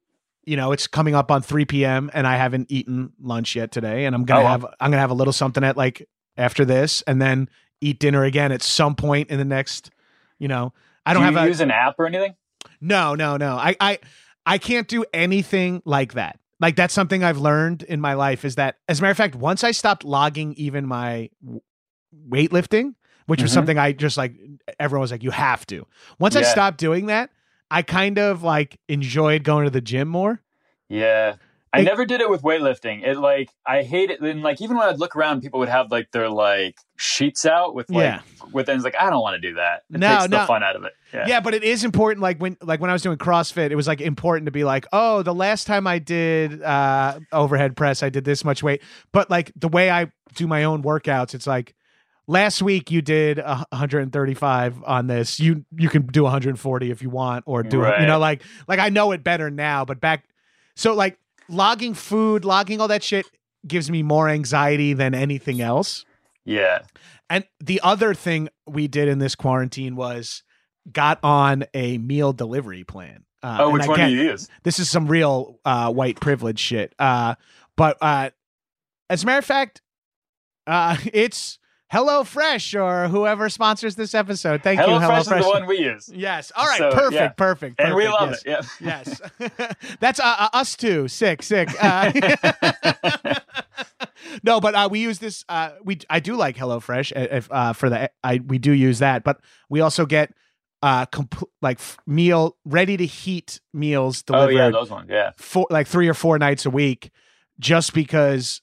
you know it's coming up on 3 p.m. and I haven't eaten lunch yet today, and I'm gonna Oh, have I'm gonna have a little something at like after this, and then eat dinner again at some point in the next. You know, I don't Do have a use an app or anything? no, no, no. I, I, I can't do anything like that. Like that's something I've learned in my life is that, as a matter of fact, once I stopped logging even my weightlifting, which was Mhm. something I just like, everyone was like, you have to. Once I stopped doing that, I kind of like enjoyed going to the gym more. Yeah. I It- never did it with weightlifting. It like I hate it. And like even when I'd look around, people would have like their like sheets out with like Yeah. with ends like I don't want to do that. It No, takes no. the fun out of it. Yeah. Yeah, but it is important. Like when, like when I was doing CrossFit, it was like important to be like, oh, the last time I did uh, overhead press, I did this much weight. But like the way I do my own workouts, it's like last week you did a 135 on this. You you can do 140 if you want, or do it. You know, like like I know it better now. But back, so like logging food, logging all that shit gives me more anxiety than anything else. Yeah. And the other thing we did in this quarantine was got on a meal delivery plan. Uh, Oh, which one do you use? This is some real uh, white privilege shit. Uh, but uh, as a matter of fact, uh, it's Hello Fresh or whoever sponsors this episode. Thank Hello you, Hello Fresh is the one we use. Yes. All right. So, perfect, yeah. perfect. And we love yes. it. Yeah. Yes, that's uh, uh, us too. Sick, sick. Uh, no, but uh, we use this. Uh, we I do like HelloFresh uh, if uh, for the I we do use that, but we also get uh compl- like f- meal ready to heat meals delivered. Oh yeah, those ones. Yeah. four like three or four nights a week, just because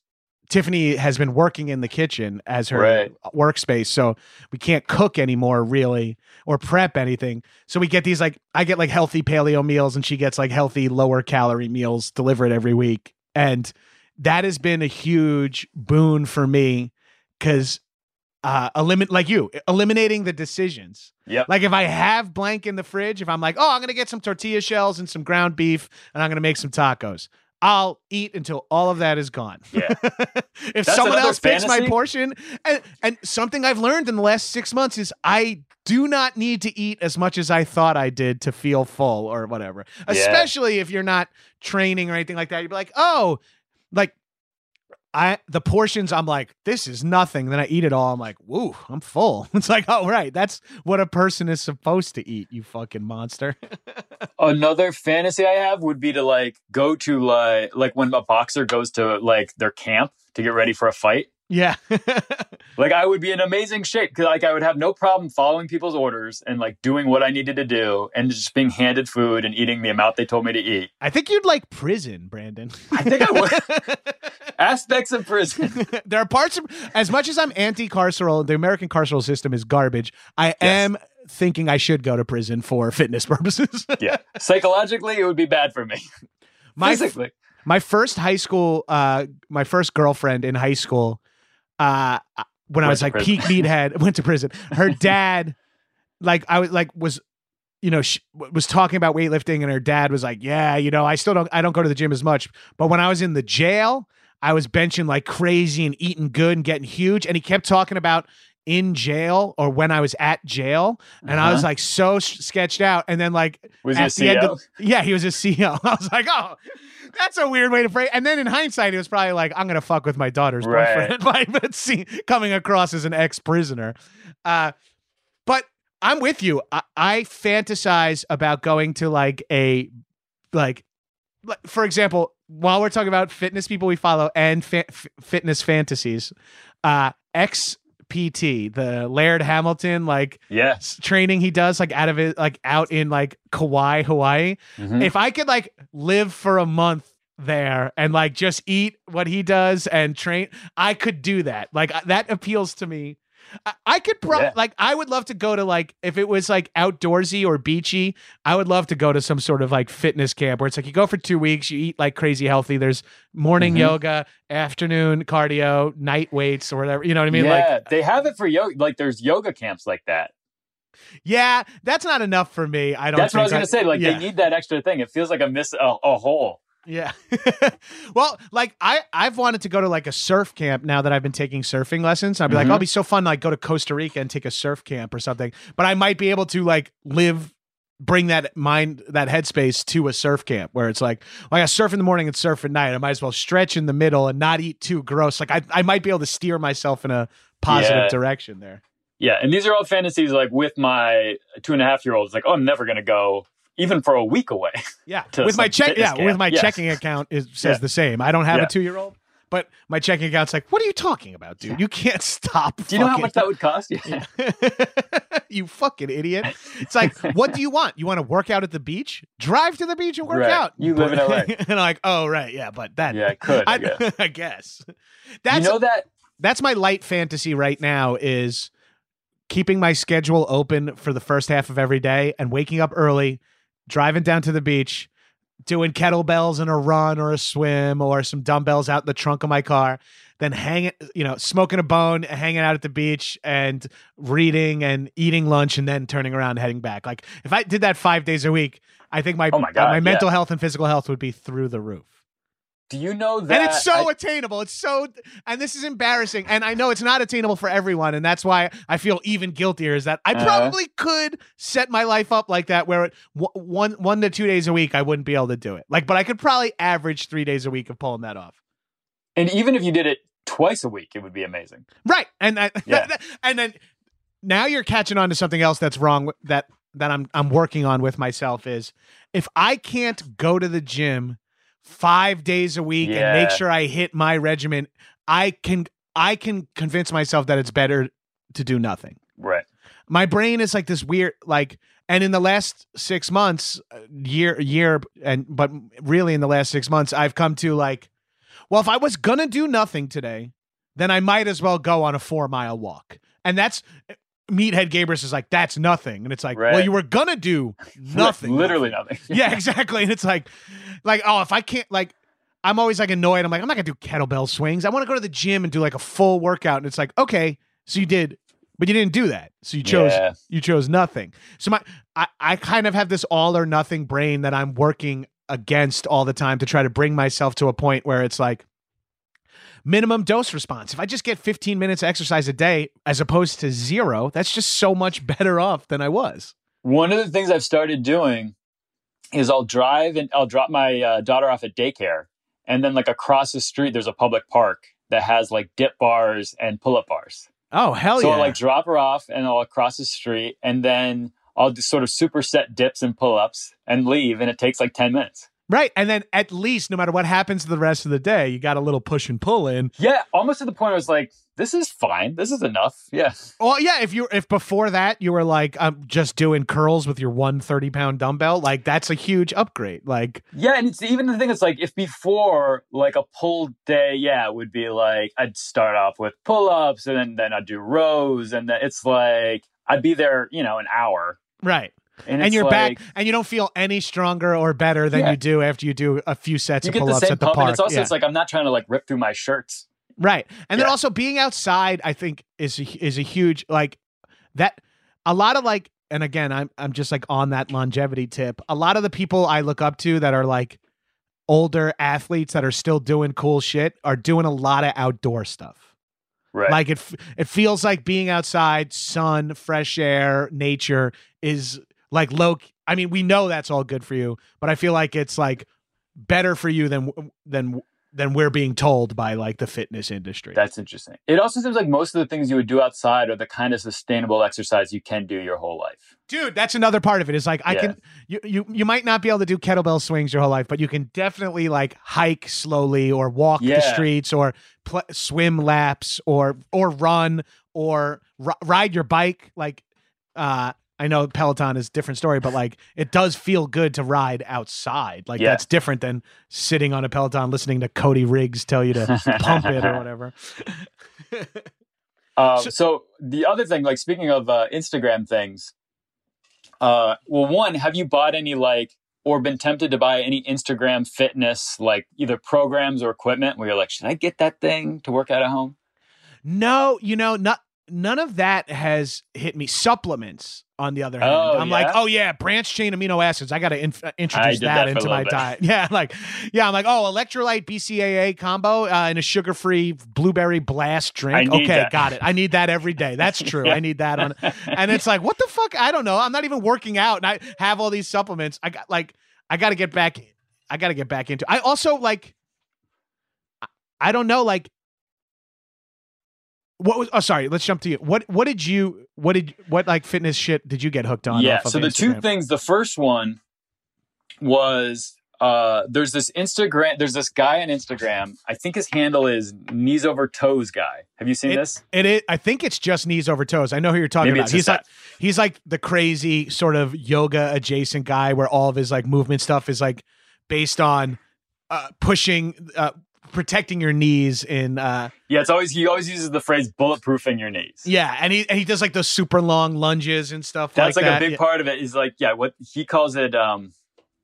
Tiffany has been working in the kitchen as her Right. workspace, so we can't cook anymore really or prep anything. So we get these like I get like healthy paleo meals, and she gets like healthy lower calorie meals delivered every week, and that has been a huge boon for me because uh eliminate like you eliminating the decisions Yep. like if I have blank in the fridge, if I'm like, oh, I'm gonna get some tortilla shells and some ground beef, and I'm gonna make some tacos, I'll eat until all of that is gone. Yeah. if That's someone else picks my portion, and and something I've learned in the last six months is I do not need to eat as much as I thought I did to feel full or whatever. Especially if you're not training or anything like that. You'd be like, oh, like I the portions I'm like, this is nothing. Then I eat it all. I'm like, woo, I'm full. It's like, oh right, that's what a person is supposed to eat, you fucking monster. Another fantasy I have would be to like go to like like when a boxer goes to like their camp to get ready for a fight. yeah. Like I would be in amazing shape because like I would have no problem following people's orders and like doing what I needed to do and just being handed food and eating the amount they told me to eat. I think you'd like prison, Brandon. I think I would. Aspects of prison. there are parts of as much as I'm anti-carceral, the American carceral system is garbage. I am thinking I should go to prison for fitness purposes. Yeah. Psychologically, it would be bad for me. my Physically. my first high school, uh, my first girlfriend in high school, uh, when I was like prison. peak meathead, went to prison. Her dad, like I was like was. You know, she was talking about weightlifting, and her dad was like, "Yeah, you know, I still don't, I don't go to the gym as much, but when I was in the jail, I was benching like crazy and eating good and getting huge." And he kept talking about in jail or when I was at jail, and I was Uh-huh. like so s- sketched out. And then like Was he a at the end CEO? of- yeah, he was a CEO. I was like, oh, that's a weird way to phrase. And then in hindsight, he was probably like, I'm gonna fuck with my daughter's Right. boyfriend by but see, coming across as an ex prisoner. Uh, but I'm with you. I, I fantasize about going to like a like, like for example, while we're talking about fitness people we follow and fa- f- fitness fantasies, uh, XPT, the Laird Hamilton like Yeah. s- training he does like out of it like out in like Kauai, Hawaii. Mhm. If I could like live for a month there and like just eat what he does and train, I could do that. Like that appeals to me. I, I could probably Yeah. like I would love to go to like if it was like outdoorsy or beachy, I would love to go to some sort of like fitness camp where it's like you go for 2 weeks, you eat like crazy healthy. There's morning Mhm. yoga, afternoon cardio, night weights or whatever. You know what I mean? yeah, Like they have it for yoga. Like there's yoga camps like that. yeah, that's not enough for me. I don't That's what I was gonna say. Like yeah. they need that extra thing. It feels like a miss a, a hole. Yeah. well, like I I've wanted to go to like a surf camp now that I've been taking surfing lessons. I'd be like, Mhm. oh, it'd be so fun to like go to Costa Rica and take a surf camp or something. But I might be able to like live bring that mind that headspace to a surf camp where it's like well, I got surf in the morning and surf at night. I might as well stretch in the middle and not eat too gross. Like I I might be able to steer myself in a positive Yeah. direction there. Yeah, and these are all fantasies. Like with my two and a half year old, it's like, oh, I'm never gonna go even for a week away. Yeah, with my check. Yeah, with my Yeah. checking account is says Yeah. the same. I don't have Yeah. a two year old, but my checking account's like, what are you talking about, dude? You can't stop. Do you know how much that would cost? Yeah. you fucking idiot! It's like, what do you want? You want to work out at the beach? Drive to the beach and work Right. out. You live in LA. and I'm like, oh right, yeah, but that, Yeah, I could. I I, guess. I guess that's you know that that's my light fantasy right now is keeping my schedule open for the first half of every day and waking up early, driving down to the beach, doing kettlebells and a run or a swim or some dumbbells out in the trunk of my car, then hanging, you know, smoking a bone, hanging out at the beach and reading and eating lunch and then turning around heading back. Like if I did that 5 days a week, I think my Oh my uh, God, my yeah. mental health and physical health would be through the roof do you know that and it's so I- attainable. It's so, and this is embarrassing. And I know it's not attainable for everyone, and that's why I feel even guiltier. Is that I Uh-huh. probably could set my life up like that, where it, one one to two days a week I wouldn't be able to do it. Like, but I could probably average three days a week of pulling that off. and even if you did it twice a week, it would be amazing. Right, and I, Yeah. and then now you're catching on to something else that's wrong that that I'm I'm working on with myself is if I can't go to the gym five days a week and make sure I hit my regimen, I can I can convince myself that it's better to do nothing. Right. My brain is like this weird like and in the last 6 months uh, year year and but really in the last 6 months I've come to like well if I was going to do nothing today then I might as well go on a 4 mile walk. And that's Meathead Gabrus is like that's nothing and it's like well you were to do nothing. Literally nothing. yeah, exactly. And it's like, like, oh, if I can't, like, I'm always like annoyed. I'm like, I'm not gonna do kettlebell swings. I want to go to the gym and do like a full workout. And it's like, okay, so you did, but you didn't do that. So you chose, Yeah. you chose nothing. So my, I, I kind of have this all or nothing brain that I'm working against all the time to try to bring myself to a point where it's like minimum dose response. If I just get 15 minutes of exercise a day as opposed to zero, that's just so much better off than I was. One of the things I've started doing is I'll drive and I'll drop my uh, daughter off at daycare, and then like across the street there's a public park that has like dip bars and pull up bars. Oh hell so yeah! So I'll like drop her off and I'll cross the street, and then I'll just sort of superset dips and pull ups and leave, and it takes like ten minutes. Right. And then at least no matter what happens to the rest of the day, you got a little push and pull in. Yeah, almost to the point I was like, this is fine. This is enough. Yeah. Well, yeah, if you if before that you were like I'm just doing curls with your 130 pound dumbbell, like that's a huge upgrade. Like Yeah, and it's even the thing is like if before like a pull day, yeah, it would be like I'd start off with pull ups and then, then I'd do rows and then it's like I'd be there, you know, an hour. right. And, And, you're like, back and you don't feel any stronger or better than Yeah. you do after you do a few sets You of get pull the at the pump, park. it's also Yeah. it's like I'm not trying to like rip through my shirts. Right. And then also being outside, I think is a, is a huge like that a lot of like and again, I'm I'm just like on that longevity tip. A lot of the people I look up to that are like older athletes that are still doing cool shit are doing a lot of outdoor stuff. Right. Like it, it feels like being outside, sun, fresh air, nature is like low. I mean, we know that's all good for you, but I feel like it's like better for you than than than we're being told by like the fitness industry. That's interesting. It also seems like most of the things you would do outside are the kind of sustainable exercise you can do your whole life. Dude, that's another part of it. Is like I Yeah. can you, you you might not be able to do kettlebell swings your whole life, but you can definitely like hike slowly or walk the streets or pl- swim laps or or run or r- ride your bike. Like uh I know Peloton is a different story, but like it does feel good to ride outside. Like Yeah. that's different than sitting on a Peloton listening to Cody Riggs tell you to pump it or whatever. Um, So- so, the other thing, like speaking of uh, Instagram things, uh, well, one, have you bought any like or been tempted to buy any Instagram fitness like either programs or equipment where you're like, should I get that thing to work out at home? No, you know, not none of that has hit me. Supplements, on the other hand, Oh, I'm like, oh yeah, branch chain amino acids. I got to inf- uh, introduce that, that into my bit. diet. Yeah, like, yeah, I'm like, oh, electrolyte BCAA combo uh, and a sugar-free blueberry blast drink. Okay, that. got it. I need that every day. That's true. I need that on. And it's like, what the fuck? I don't know. I'm not even working out, and I have all these supplements. I got like, I got to get back. I got to get back into. I also like. I don't know, like what was oh sorry let's jump to you. What what did you what did what like fitness shit did you get hooked on yeah off of so the two things the first one was uh there's this instagram there's this guy on instagram i think his handle is knees over toes guy. Have you seen It- this? it is i think it's just knees over toes. I know who you're talking Maybe about. he's like that. he's like the crazy sort of yoga adjacent guy where all of his like movement stuff is like based on uh pushing uh protecting your knees in uh yeah it's always he always uses the phrase bulletproofing your knees yeah and he and he does like those super long lunges and stuff that's like, that. a big Yeah. part of it is like yeah what he calls it um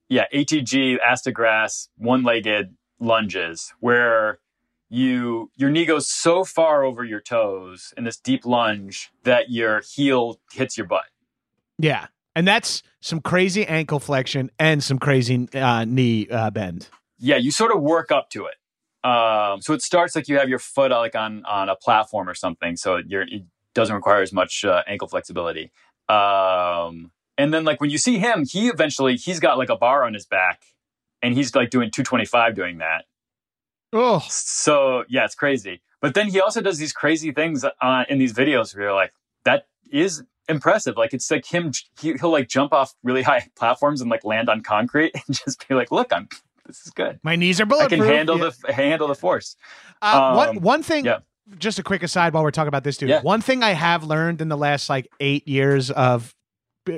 yeah atg ass to grass one-legged lunges where you your knee goes so far over your toes in this deep lunge that your heel hits your butt yeah and that's some crazy ankle flexion and some crazy uh knee uh bend yeah, you sort of work up to it. Um, so it starts like you have your foot like on on a platform or something, so you're, it doesn't require as much uh, ankle flexibility. Um, and then like when you see him, he eventually he's got like a bar on his back, and he's like doing 225 doing that. oh So yeah, it's crazy. But then he also does these crazy things uh, in these videos where you're like, that is impressive. Like it's like him, he, he'll like jump off really high platforms and like land on concrete and just be like, look, I'm this is good. my knees are bulletproof. I can handle Yeah. the handle the force. Uh, one Um, one thing, yeah. just a quick aside while we're talking about this dude. Yeah. One thing I have learned in the last like eight years of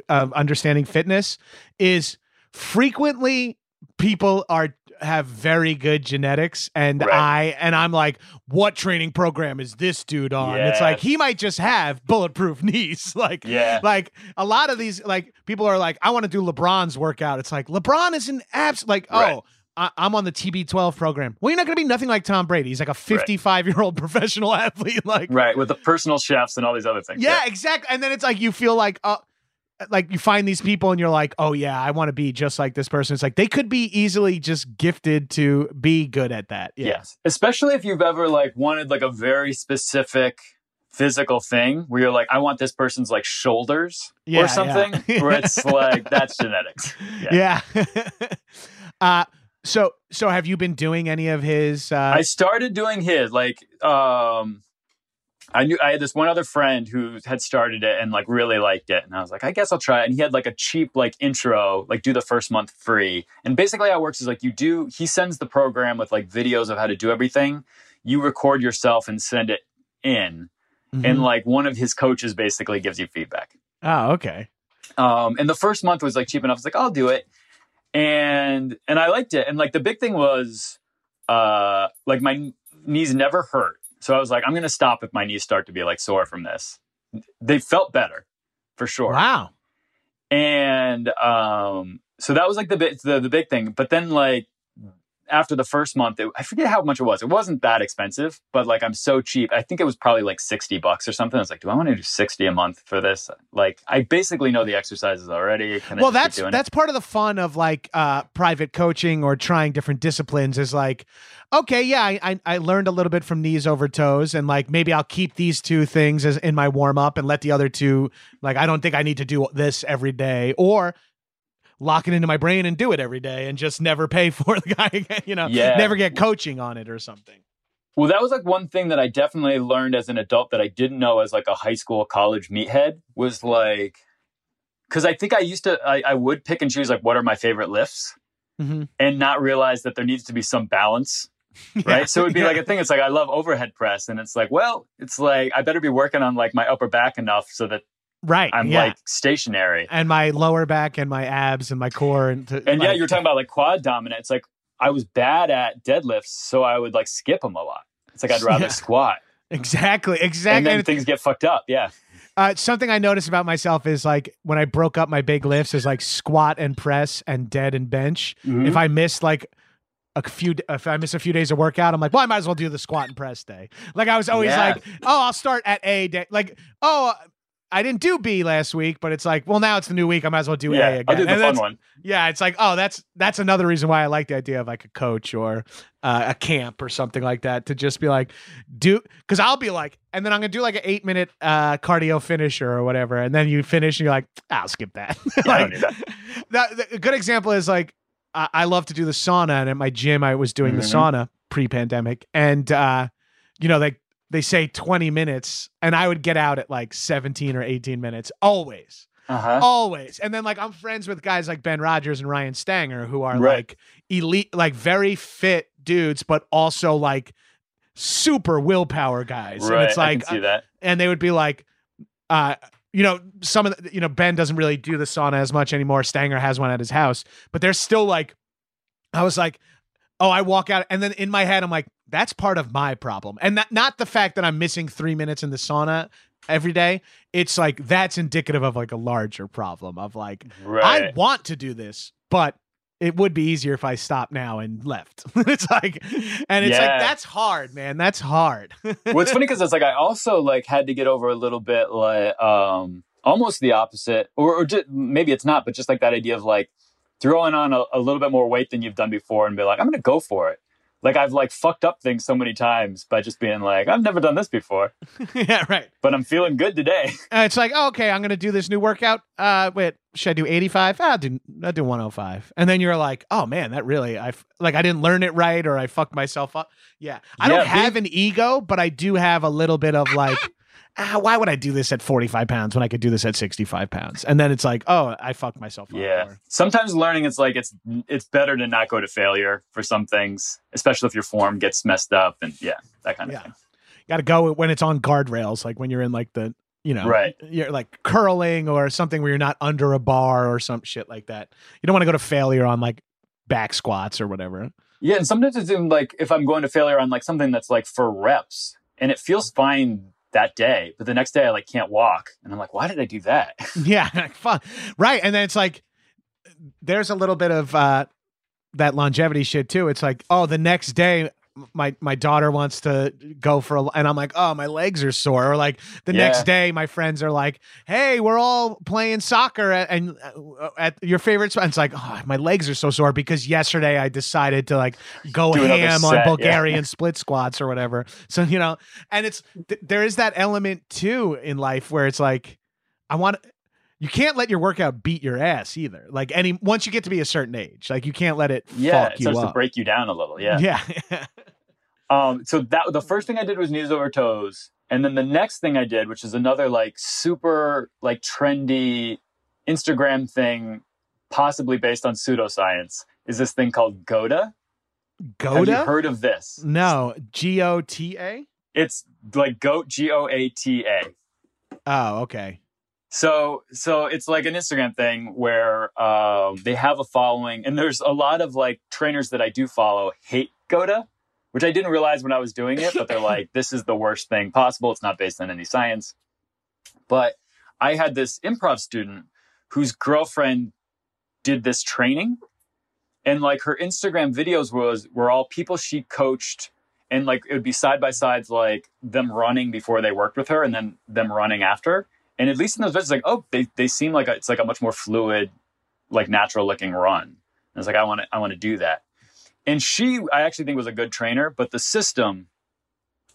of understanding fitness is frequently people are have very good genetics and Right. I and I'm like what training program is this dude on it's like he might just have bulletproof knees like Yeah. like a lot of these like people are like I want to do LeBron's workout it's like LeBron is an abs like Right. oh I- I'm on the TB12 program. Well, you're not going to be nothing like Tom Brady. He's like a 55 year old professional athlete. Like, Right, with the personal chefs and all these other things. yeah, exactly. And then it's like you feel like, uh, like you find these people and you're like, oh yeah, I want to be just like this person. It's like they could be easily just gifted to be good at that. Yeah. Yes. Especially if you've ever like wanted like a very specific physical thing where you're like, I want this person's like shoulders Yeah, or something. yeah. Where it's like that's genetics. Yeah. uh, so so have you been doing any of his? Uh, I started doing his like um I knew I had this one other friend who had started it and like really liked it. And I was like, I guess I'll try it. And he had like a cheap like intro, like do the first month free. And basically how it works is like you do he sends the program with like videos of how to do everything. You record yourself and send it in. mhm. And like one of his coaches basically gives you feedback. oh, okay. Um, and the first month was like cheap enough. I was like, I'll do it. And and I liked it. And like the big thing was uh like my knees never hurt. So I was like, I'm gonna stop if my knees start to be like sore from this. They felt better for sure. Wow. And um so that was like the big the, the big thing. But then like after the first month, it, I forget how much it was. It wasn't that expensive, but like I'm so cheap. I think it was probably like 60 bucks or something. I was like, do I want to do 60 a month for this? Like, I basically know the exercises already. Can well, keep that's it? that's part of the fun of like uh, private coaching or trying different disciplines. Is like, okay, yeah, I, I I learned a little bit from knees over toes, and like maybe I'll keep these two things as in my warm up and let the other two. Like, I don't think I need to do this every day, or lock it into my brain and do it every day, and just never pay for the guy. Again, you know, Yeah. never get coaching on it or something. Well, that was like one thing that I definitely learned as an adult that I didn't know as like a high school, college meathead was like, because I think I used to, I, I would pick and choose like what are my favorite lifts Mm-hmm. and not realize that there needs to be some balance, right? So it would be like a thing. It's like I love overhead press, and it's like, well, it's like I better be working on like my upper back enough so that right. I'm yeah. like stationary. and my lower back and my abs and my core and to, And yeah, you were talking about like quad dominant. It's like I was bad at deadlifts, so I would like skip them a lot. It's like I'd rather Yeah. squat, exactly Exactly. and then And things get fucked up. Yeah. Uh, something I noticed about myself is like when I broke up my big lifts is like squat and press and dead and bench. Mhm. If I miss like a few, if I miss a few days of workout, I'm like, well, I might as well do the squat and press day. Like I was always Yeah. like, oh, I'll start at A day. Like, oh, I didn't do B last week, but it's like, well, now it's the new week. I might as well do yeah, A again. I'll do the And fun one. Yeah, it's like, oh, that's that's another reason why I like the idea of like a coach or uh, a camp or something like that to just be like, do because I'll be like, and then I'm gonna do like an eight minute uh, cardio finisher or whatever, and then you finish and you're like, "Ah, I'll skip that. Yeah, I Like, don't need that. that- the- a good example is like I, I love to do the sauna, and at my gym I was doing the Mhm. sauna pre-pandemic, and uh, you know they they say 20 minutes, and I would get out at like 17 or 18 minutes always Uh-huh. always. And then like I'm friends with guys like Ben Rogers and Ryan Stanger who are Right. like elite, like very fit dudes, but also like super willpower guys. right. And it's like, that. and they would be like, uh, you know, some of the, you know, Ben doesn't really do the sauna as much anymore. Stanger has one at his house, but they're still like, I was like, oh, I walk out, and then in my head, I'm like, that's part of my problem, and not not the fact that I'm missing three minutes in the sauna every day. It's like that's indicative of like a larger problem of like Right. I want to do this, but it would be easier if I stopped now and left. it's like, and it's like that's hard, man. That's hard. well, it's funny because it's like I also like had to get over a little bit like um almost the opposite, or, or just, maybe it's not, but just like that idea of like throwing on a, a little bit more weight than you've done before and be like, I'm gonna go for it. Like I've like fucked up things so many times by just being like, I've never done this before, yeah, right. but I'm feeling good today. Uh, it's like, oh, okay, I'm gonna do this new workout. Uh, wait, should I do 85? I'll do, I'll do 105. And then you're like, oh man, that really, I f- like, I didn't learn it right, or I fucked myself up. Yeah, I Yeah, don't have an ego, but I do have a little bit of like, ah, why would I do this at 45 pounds when I could do this at 65 pounds? And then it's like, oh, I fucked myself up. Yeah. or- Sometimes learning it's like it's it's better to not go to failure for some things, especially if your form gets messed up and yeah, that kind of Yeah. thing. got to go when it's on guardrails, like when you're in like the, you know, Right. You're like curling or something where you're not under a bar or some shit like that. You don't want to go to failure on like back squats or whatever. Yeah, and sometimes it's even like if I'm going to failure on like something that's like for reps and it feels fine that day, but the next day I like can't walk. And I'm like, why did I do that? Yeah, fun. Right. And then it's like there's a little bit of uh that longevity shit too. It's like, oh, the next day my my daughter wants to go for a and I'm like, "Oh, my legs are sore." Or like the Yeah. next day my friends are like, "Hey, we're all playing soccer at, and uh, at your favorite spot." And it's like, "Oh, my legs are so sore because yesterday I decided to like go Do ham on set, yeah. Bulgarian split squats or whatever." So, you know, and it's th- there is that element too in life where it's like I want you can't let your workout beat your ass either. Like any once you get to be a certain age, like you can't let it yeah, fuck it you starts up. to break you down a little. Yeah. yeah. Um, so that the first thing I did was knees over toes, and then the next thing I did, which is another like super like trendy Instagram thing, possibly based on pseudoscience, is this thing called GOATA. Have you heard of this? No, G O T A. It's like goat, G O A T A. Oh, okay. So, so it's like an Instagram thing where um, they have a following, and there's a lot of like trainers that I do follow hate GOATA, which I didn't realize when I was doing it, but they're like, this is the worst thing possible. It's not based on any science. But I had this improv student whose girlfriend did this training, and like her Instagram videos was were all people she coached and like it would be side by sides like them running before they worked with her and then them running after and at least in those videos like oh they, they seem like a, it's like a much more fluid like natural looking run. And it's like i want to i want to do that. And she i actually think was a good trainer but the system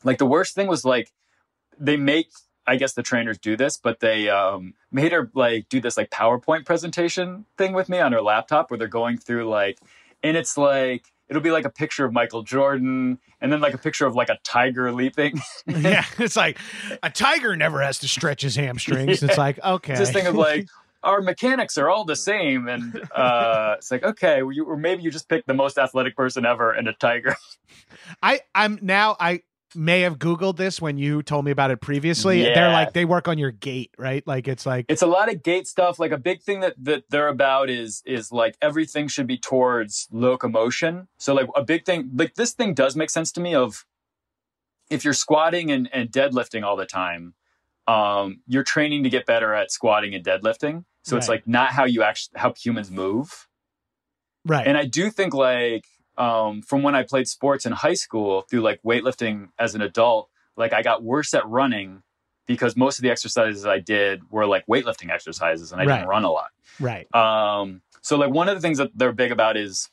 like the worst thing was like they make i guess the trainers do this but they um, made her like do this like powerpoint presentation thing with me on her laptop where they're going through like and it's like it'll be like a picture of Michael Jordan and then like a picture of like a tiger leaping. yeah, it's like a tiger never has to stretch his hamstrings. Yeah. It's like okay, this thing of like our mechanics are all the same, and uh, it's like okay, or, you, or maybe you just picked the most athletic person ever and a tiger. I I'm now I may have googled this when you told me about it previously. Yeah. they're like they work on your gait right? Like it's like it's a lot of gait stuff. Like a big thing that that they're about is is like everything should be towards locomotion. So like a big thing like this thing does make sense to me of if you're squatting and, and deadlifting all the time um you're training to get better at squatting and deadlifting. So right. it's like not how you actually how humans move. Right. And i do think like um, from when I played sports in high school through like weightlifting as an adult, like I got worse at running because most of the exercises I did were like weightlifting exercises and I right. didn't run a lot. Right. Um, so like one of the things that they're big about is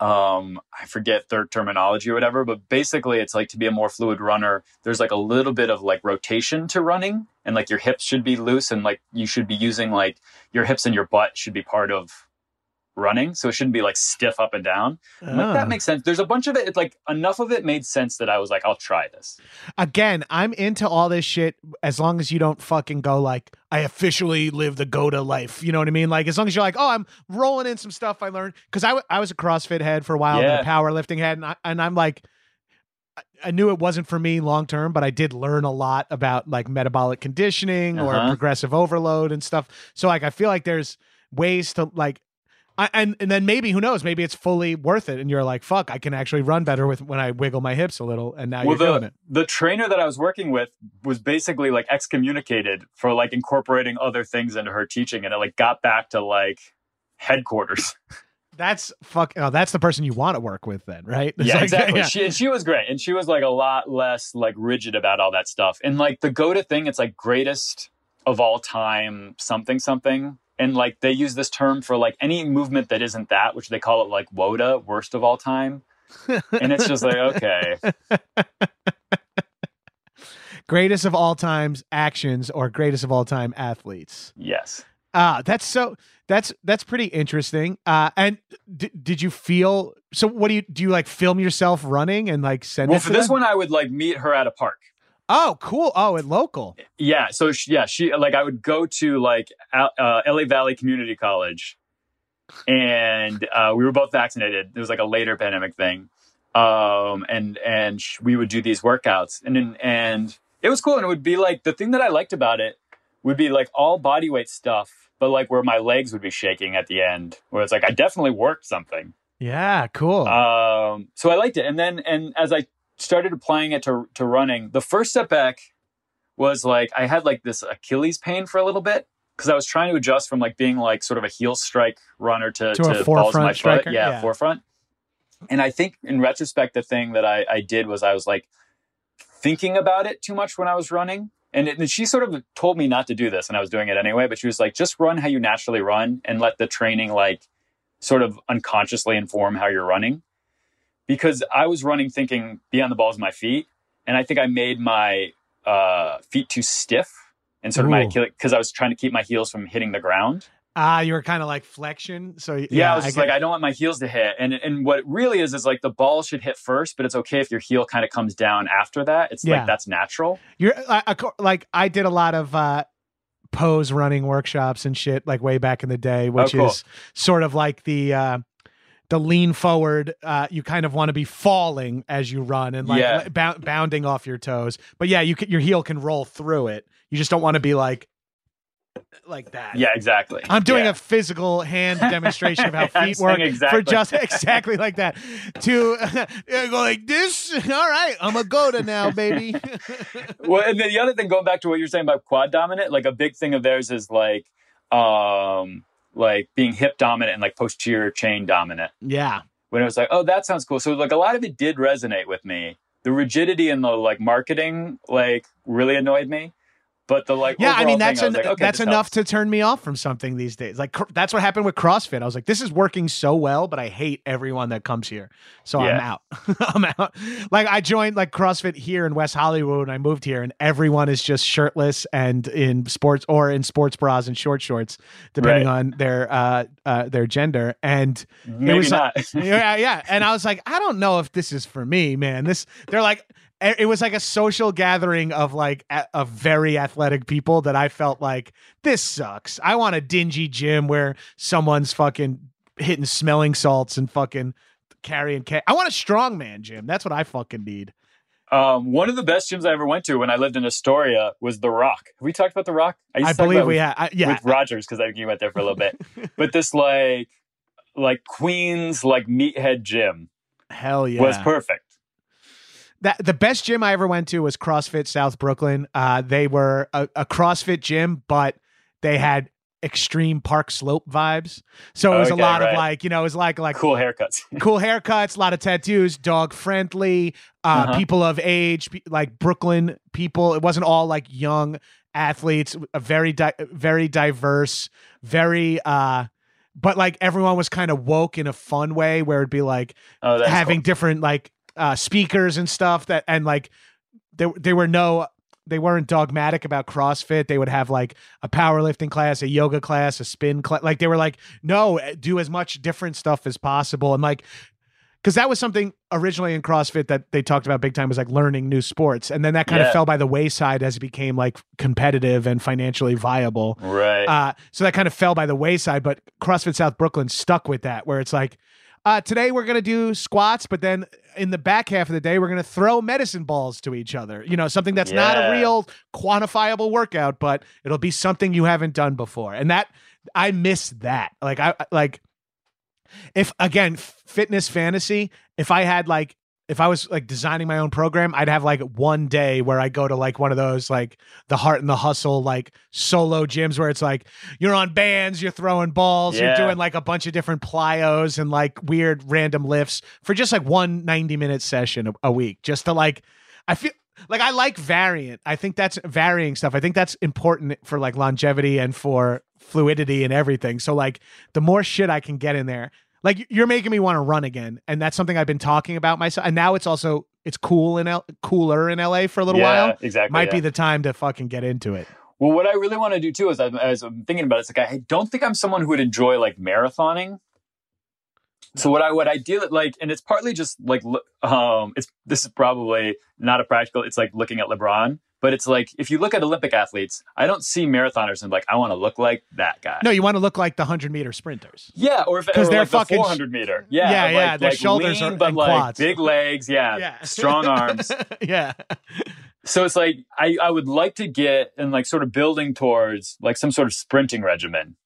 um I forget their terminology or whatever, but basically it's like to be a more fluid runner, there's like a little bit of like rotation to running and like your hips should be loose and like you should be using like your hips and your butt should be part of running, so it shouldn't be like stiff up and down. Like, that ah. makes sense. There's a bunch of it. It's like enough of it made sense that I was like, I'll try this. Again, I'm into all this shit as long as you don't fucking go like, I officially live the GOAT life. You know what I mean? Like as long as you're like, oh, I'm rolling in some stuff I learned because I, w- I was a CrossFit head for a while, yeah. and a powerlifting head, and, I, and I'm like. I knew it wasn't for me long term, but I did learn a lot about like metabolic conditioning uh-huh. or progressive overload and stuff. So like I feel like there's ways to like I, and and then maybe who knows? Maybe it's fully worth it, and you're like, "Fuck, I can actually run better with when I wiggle my hips a little." And now well, you're the, doing it. The trainer that I was working with was basically like excommunicated for like incorporating other things into her teaching, and it like got back to like headquarters. That's fuck. Oh, that's the person you want to work with, then, right? It's yeah, like, exactly. Yeah. She she was great, and she was like a lot less like rigid about all that stuff. And like the GOATA thing, it's like greatest of all time, something something and like they use this term for like any movement that isn't that which they call it like WOATA worst of all time. And it's just like okay. Greatest of all times actions or greatest of all time athletes. Yes. Uh that's so that's that's pretty interesting. Uh and d- did you feel so what do you do you like film yourself running and like send well for this them? one i would like meet her at a park Oh, cool. Oh, at local. Yeah. So she, yeah, she like I would go to like uh, LA Valley Community College, and uh, we were both vaccinated. It was like a later pandemic thing, um, and and we would do these workouts, and and it was cool. And it would be like the thing that I liked about it would be like all body weight stuff, but like where my legs would be shaking at the end, where it's like I definitely worked something. Yeah, cool. Um, so I liked it, and then and as I started applying it to to running, the first setback was like I had like this Achilles pain for a little bit because I was trying to adjust from like being like sort of a heel strike runner to, to, to balls in my striker? foot. Yeah, yeah, forefront. And I think in retrospect, the thing that I, I did was I was like thinking about it too much when I was running. And, it, and she sort of told me not to do this, and I was doing it anyway. But she was like, just run how you naturally run and let the training like sort of unconsciously inform how you're running because I was running thinking be on the balls of my feet. And I think I made my uh, feet too stiff and sort of Ooh. my because I was trying to keep my heels from hitting the ground. Ah, uh, you were kind of like flexion. So yeah, yeah I was I like, I don't want my heels to hit. And and what it really is is like the ball should hit first, but it's okay if your heel kind of comes down after that. It's yeah. like that's natural. You're uh, like I did a lot of uh pose running workshops and shit like way back in the day, which oh, cool. is sort of like the uh the lean forward, uh, you kind of want to be falling as you run and like yeah. b- bounding off your toes. But yeah, you can, your heel can roll through it. You just don't want to be like like that. Yeah, exactly. I'm doing yeah. a physical hand demonstration of how feet work exactly. for just exactly like that. To uh, go like this. All right, I'm a GOATA now, baby. well, and then the other thing, going back to what you're saying about quad dominant, like a big thing of theirs is like, um, like being hip dominant and like posterior chain dominant. Yeah. When it was like, oh, that sounds cool. So like a lot of it did resonate with me. The rigidity and the like marketing like really annoyed me. But the like, yeah, I mean that's thing, I like, okay, that's enough helps. to turn me off from something these days. Like cr- that's what happened with CrossFit. I was like, this is working so well, but I hate everyone that comes here, so I'm out. I'm out. Like I joined like CrossFit here in West Hollywood when I moved here, and everyone is just shirtless and in sports or in sports bras and short shorts, depending Right. on their uh, uh their gender. And Maybe was not. yeah, yeah. And I was like, I don't know if this is for me, man. This they're like it was like a social gathering of like a, of very athletic people that I felt like this sucks. I want a dingy gym where someone's fucking hitting smelling salts and fucking carrying ca- I want a strongman gym. That's what I fucking need. Um, one of the best gyms I ever went to when I lived in Astoria was The Rock. Have we talked about The Rock? used I to talk believe we I, yeah. with Rogers because I think he went there for a little bit. but this like like Queens like meathead gym Hell yeah. was perfect. That the best gym I ever went to was CrossFit South Brooklyn. Uh, they were a, a CrossFit gym, but they had extreme park slope vibes. So it was Okay, a lot of like, you know, it was like like Cool haircuts. cool haircuts, a lot of tattoos, dog friendly, uh, Uh-huh. people of age, pe- like Brooklyn people. It wasn't all like young athletes. A very di- very diverse, very. uh but like everyone was kind of woke in a fun way where it'd be like Oh, having cool. different like uh speakers and stuff that and like there they were no they weren't dogmatic about CrossFit. They would have like a powerlifting class, a yoga class, a spin class. Like they were like, no, eh, do as much different stuff as possible. And like, because that was something originally in CrossFit that they talked about big time was like learning new sports. And then that kind of fell by the wayside as it became like competitive and financially viable. right. Uh, so that kind of fell by the wayside, but CrossFit South Brooklyn stuck with that, where it's like, uh, today we're gonna do squats, but then in the back half of the day we're gonna throw medicine balls to each other. You know, something that's not a real quantifiable workout, but it'll be something you haven't done before. And that I miss that. Like I I- like if again fitness fantasy, if I had like if I was like designing my own program, I'd have like one day where I go to like one of those like the heart and the hustle like solo gyms where it's like you're on bands, you're throwing balls, you're doing like a bunch of different plyos and like weird random lifts for just like one 90 minute session a, a week just to like I feel like I like variant. I think that's varying stuff. I think that's important for like longevity and for fluidity and everything. So like the more shit I can get in there, like you're making me want to run again, and that's something I've been talking about myself. And now it's also it's cool in L- cooler in LA for a little yeah, while. exactly. Might yeah. be the time to fucking get into it. Well, what I really want to do too is, I, as I'm thinking about it, it's like I don't think I'm someone who would enjoy like marathoning. So what I what I deal like, and it's partly just like um, it's this is probably not a practical. It's like looking at LeBron, but it's like if you look at Olympic athletes, I don't see marathoners and like I want to look like that guy. No, you want to look like the hundred meter sprinters. Yeah, or if 'Cause or they're like fucking the 400 meter. Yeah, Yeah, of, yeah, like, their like shoulders lean, are- but like quads. big legs. Yeah, strong arms. yeah. So it's like I, I would like to get and like sort of building towards like some sort of sprinting regimen.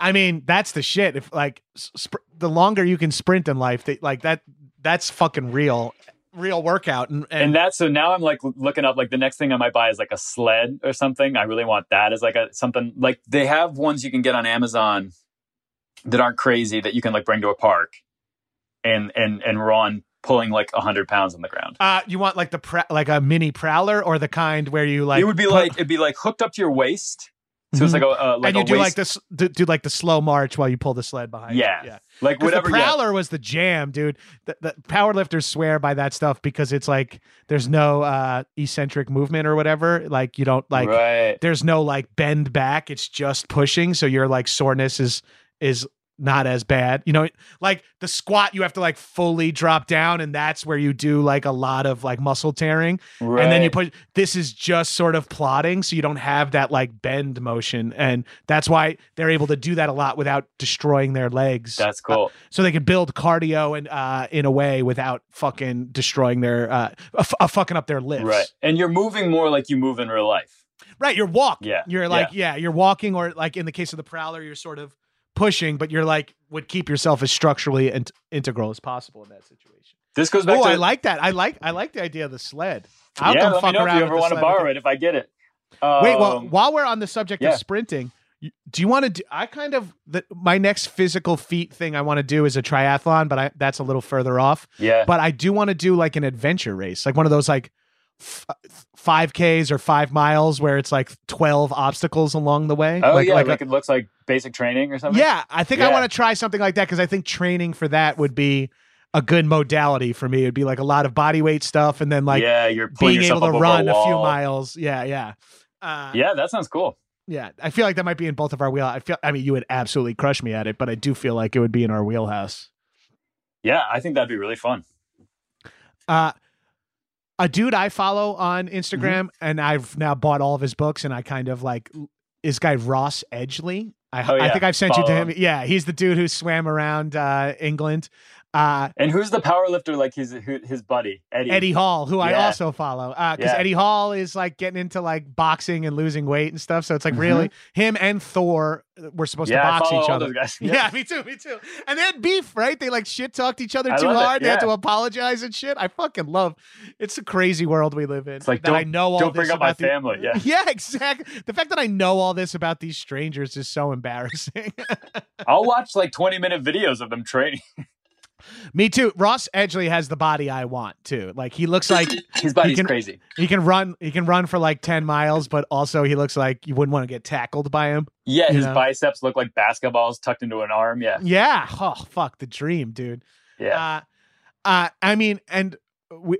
I mean, that's the shit. If like sp- the longer you can sprint in life, like that, that's fucking real, real workout. And, and, And that's so now I'm like looking up like the next thing I might buy is like a sled or something. I really want that as like a something like they have ones you can get on Amazon that aren't crazy that you can like bring to a park and and and run pulling like a hundred pounds on the ground. uh, you want like the pr- like a mini prowler or the kind where you like it would be put- like it'd be like hooked up to your waist. So it's Mhm. like a uh, like and you a do like this, do, do like the slow march while you pull the sled behind. you. Yeah. Like whatever. the yeah. prowler was the jam, dude. The, the powerlifters swear by that stuff because it's like there's no uh eccentric movement or whatever. Like you don't like right. there's no like bend back. It's just pushing, so your like soreness is is not as bad. You know, like the squat, you have to like fully drop down, and that's where you do like a lot of like muscle tearing, right. and then you put. This is just sort of plotting, so you don't have that like bend motion, and that's why they're able to do that a lot without destroying their legs. That's cool. so they can build cardio and uh in a way without fucking destroying their uh, uh fucking up their lifts. Right. And you're moving more like you move in real life. Right, you're walking. Yeah, You're like, yeah. you're walking, or like in the case of the prowler, you're sort of pushing, but you're like would keep yourself as structurally and integral as possible in that situation. This goes back to Oh, to I like that. I like I like the idea of the sled. I'll yeah, come let fuck me know around if you ever want to borrow it if I get it. you. Wait, well, Um, while we're on the subject yeah. of sprinting, do you want to do i kind of the, my next physical feat thing i want to do is a triathlon but I, that's a little further off Yeah. but i do want to do like an adventure race like one of those like f- 5ks or 5 miles where it's like 12 obstacles along the way oh like, yeah, like like, a- it looks like basic training or something. yeah i think i want to try something like that because i think training for that would be a good modality for me it'd be like a lot of body weight stuff and then like yeah, you're being able to run a, few miles yeah yeah uh, Yeah, that sounds cool. yeah, I feel like that might be in both of our wheel. I feel, I mean, you would absolutely crush me at it, but I do feel like it would be in our wheelhouse. Yeah, I think that'd be really fun. Uh, a dude I follow on Instagram, Mm-hmm. and I've now bought all of his books, and I kind of like is guy Ross Edgley. I, Oh, I think I've sent you to him. him. Yeah, he's the dude who swam around uh, England. Uh, And who's the power lifter like his who- his buddy Eddie? Eddie Hall, who I also follow, because Yeah. Eddie Hall is like getting into like boxing and losing weight and stuff. So it's like Mhm. really him and Thor uh, were supposed Yeah, to box each other. Yeah. me too, me too. And they had beef, right? They like shit talked each other I too hard. They had to apologize and shit. I fucking love. It's a crazy world we live in. It's like, that I know all don't this bring up my the- family, yeah. yeah, exactly. The fact that I know all this about these strangers is so embarrassing. I'll watch like 20 minute videos of them training. Me too. Ross Edgley has the body I want too. Like he looks like His body's can- crazy. he can run. He can run for like ten miles, but also he looks like you wouldn't want to get tackled by him. Yeah, his know? biceps look like basketballs tucked into an arm. Yeah. Yeah. Oh fuck the dream, dude. Yeah. Uh, uh, I mean, and we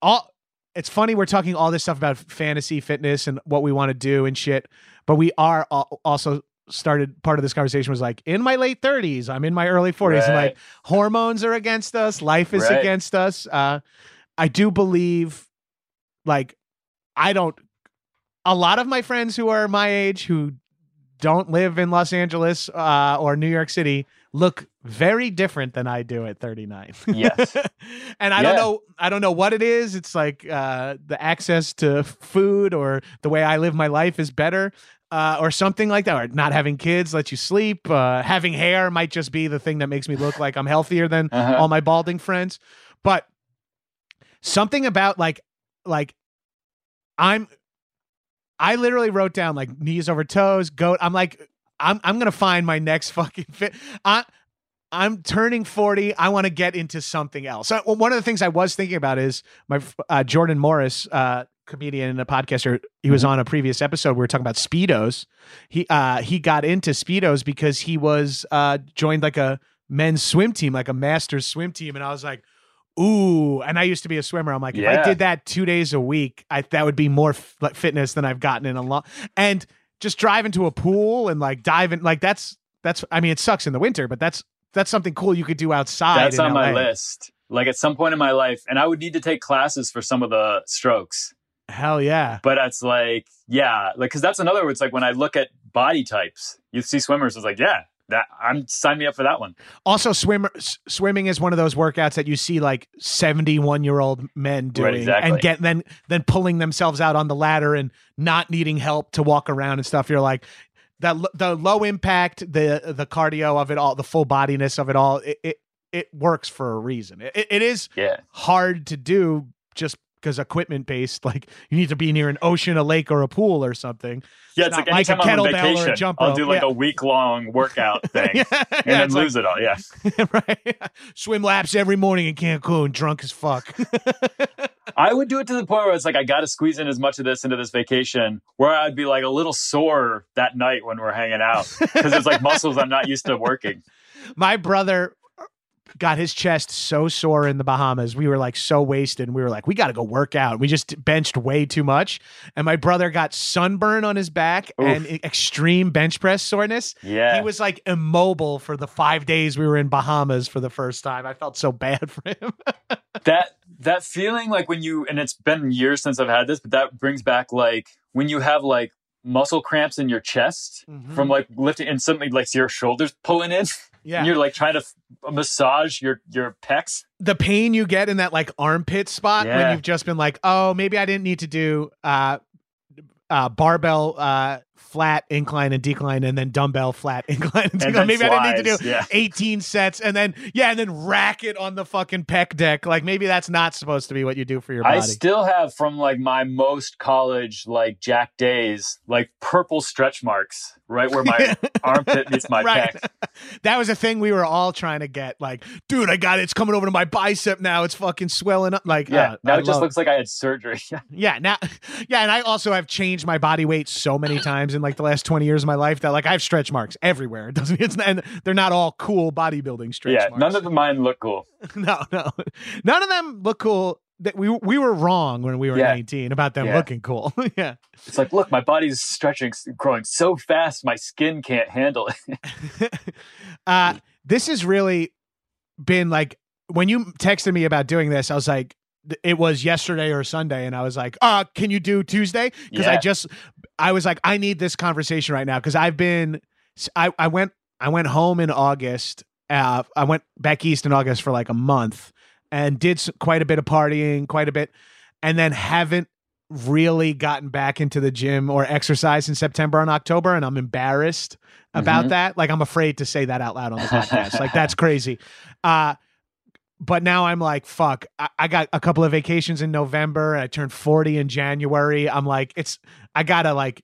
all. It's funny we're talking all this stuff about fantasy fitness and what we want to do and shit, but we are also started part of this conversation was like in my late 30s i'm in my early 40s and like hormones are against us life is Right. against us uh i do believe like i don't a lot of my friends who are my age who don't live in los angeles uh or new york city look very different than i do at 39 Yes. and i don't know i don't know what it is. It's like uh the access to food or the way i live my life is better uh, or something like that, or not having kids lets you sleep. Uh, having hair might just be the thing that makes me look like I'm healthier than Uh-huh. all my balding friends. But something about like, like I'm, I literally wrote down like knees over toes, goat. I'm like, I'm, I'm gonna find my next fucking fit. I, I'm turning 40. I want to get into something else. So one of the things I was thinking about is my uh, Jordan Morris, uh, comedian and a podcaster. He was on a previous episode. We were talking about speedos. He uh, he got into speedos because he was uh, joined like a men's swim team, like a masters swim team, and I was like. Ooh, and I used to be a swimmer. I'm like, if I did that two days a week, I that would be more f- like fitness than I've gotten in a long. And just drive into a pool and like dive in, like that's that's. I mean, it sucks in the winter, but that's that's something cool you could do outside. That's on my list. Like at some point in my life, and I would need to take classes for some of the strokes. Hell yeah. But it's like, yeah, like because that's another. It's like when I look at body types, you see swimmers. It's like, yeah, that I'm sign me up for that one. Also, swimmer s- swimming is one of those workouts that you see like seventy one year old men doing, exactly. and get then then pulling themselves out on the ladder and not needing help to walk around and stuff. You're like that l- the low impact, the the cardio of it all, the full bodiness of it all. It it, it works for a reason. It, it is Yeah, hard to do just because equipment based. Like you need to be near an ocean, a lake, or a pool or something. yeah. It's It's, like like a anytime I'm on kettlebell or a vacation, jump I'll do like yeah. a week long workout thing, yeah, and yeah, then it's like- lose it all. Yeah. right? Swim laps every morning in Cancun, drunk as fuck. I would do it to the point where it's like I got to squeeze in as much of this into this vacation, where I'd be like a little sore that night when we're hanging out because it's like muscles I'm not used to working. My brother got his chest so sore in the Bahamas. We were like so wasted. And we were like, we got to go work out. We just benched way too much. And my brother got sunburn on his back Oof. and extreme bench press soreness. Yeah, He was like immobile for the five days we were in Bahamas for the first time. I felt so bad for him. that that feeling like when you and it's been years since I've had this, but that brings back like when you have like muscle cramps in your chest Mhm. from like lifting and suddenly like your shoulders pulling in. yeah. And you're like trying to f- massage your your pecs. the pain you get in that like armpit spot when you've just been like, oh, maybe I didn't need to do uh, uh, barbell uh, flat incline and decline and then dumbbell flat incline and decline. then maybe I didn't need to do yeah. 18 sets and then yeah, and then rack it on the fucking pec deck. Like maybe that's not supposed to be what you do for your body. I still have from like my most college like Jack days, like purple stretch marks right where my armpit meets my Right. pec. that was a thing we were all trying to get. Like, dude, I got it. It's coming over to my bicep now. It's fucking swelling up. Like, Yeah, uh, now I it just looks like I had surgery. Yeah, now, yeah, and I also have changed my body weight so many times in like the last twenty years of my life that like I have stretch marks everywhere. It doesn't, it's and they're not all cool bodybuilding stretch marks. yeah, marks. none of the mine look cool. no, no, none of them look cool. That we we were wrong when we were Yeah. nineteen about them Yeah. looking cool. yeah, It's like, look, my body's stretching, growing so fast, my skin can't handle it. uh, this has really been like when you texted me about doing this, I was like, it was yesterday or Sunday, and I was like, uh, can you do Tuesday? Because I just, I was like, I need this conversation right now because I've been, I, I went, I went home in August. Uh, I went back east in August for like a month and did s- quite a bit of partying, quite a bit, and then haven't really gotten back into the gym or exercise in September and October, and I'm embarrassed about Mhm. that. Like I'm afraid to say that out loud on the podcast. like that's crazy. Uh but now I'm like, fuck. I, I got a couple of vacations in November. I turned 40 in January. I'm like, it's I gotta like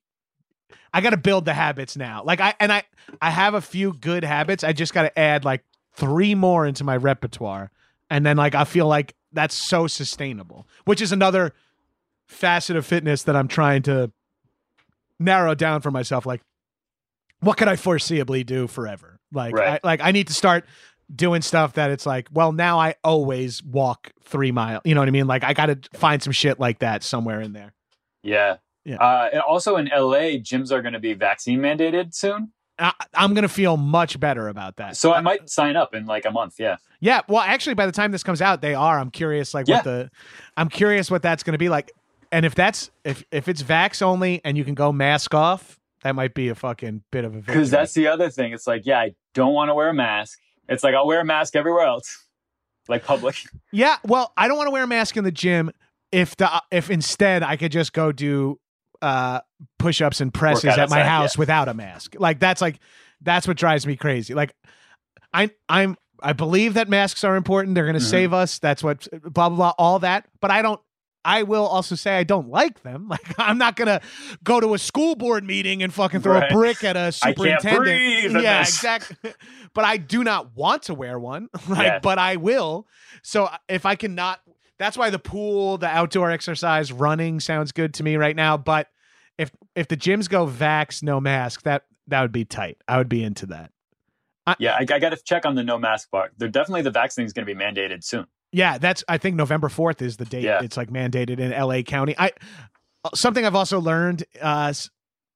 I gotta build the habits now. Like I and I I have a few good habits. I just gotta add like three more into my repertoire. And then like I feel like that's so sustainable, which is another facet of fitness that I'm trying to narrow down for myself. Like, what could I foreseeably do forever? Like, Right. I, like I need to start doing stuff that it's like, well, now I always walk three miles. You know what I mean? Like, I got to find some shit like that somewhere in there. Yeah. Yeah. Uh, and also in LA, gyms are going to be vaccine mandated soon. I, I'm gonna feel much better about that. So I might sign up in like a month. Yeah. Yeah, well, actually, by the time this comes out, they are. I'm curious, like Yeah. what the, I'm curious what that's going to be like, and if that's if if it's vax only and you can go mask off, that might be a fucking bit of a. Because that's the other thing. It's like, yeah, I don't want to wear a mask. It's like I'll wear a mask everywhere else, like public. yeah. Well, I don't want to wear a mask in the gym. If the if instead I could just go do uh push-ups and presses at my house yeah. without a mask, like that's like that's what drives me crazy. Like I I'm I believe that masks are important. They're going to Mhm. save us. That's what blah blah blah all that. But I don't. I will also say I don't like them. Like I'm not gonna go to a school board meeting and fucking throw Right. a brick at a superintendent. yeah, exactly. But I do not want to wear one. Like, Yeah. but I will. So uh, if I cannot, that's why the pool, the outdoor exercise, running sounds good to me right now. But if if the gyms go vax, no mask, that that would be tight. I would be into that. I, Yeah, I, I got to check on the no mask part. They're definitely the vaccine is going to be mandated soon. Yeah, that's I think November 4th is the date. Yeah. It's like mandated in LA County. I something I've also learned uh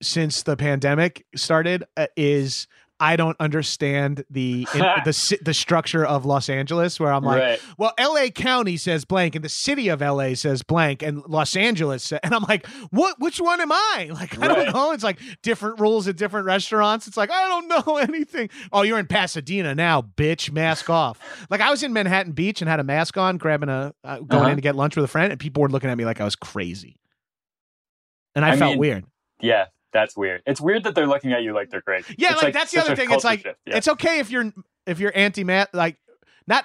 since the pandemic started uh, is I don't understand the in, the the structure of Los Angeles where I'm like, right. well, LA County says blank and the city of LA says blank and Los Angeles sa- and I'm like, what which one am I? Like I don't Right. know. It's like different rules at different restaurants. It's like I don't know anything. Oh, you're in Pasadena now, bitch, mask off. Like I was in Manhattan Beach and had a mask on grabbing a uh, going Uh-huh. in to get lunch with a friend and people were looking at me like I was crazy. And I, I felt mean, weird. Yeah, that's weird. It's weird that they're looking at you like they're crazy. Yeah, It's like, that's the other thing. It's like. Yeah. it's okay if you're if you're anti-mask, like not.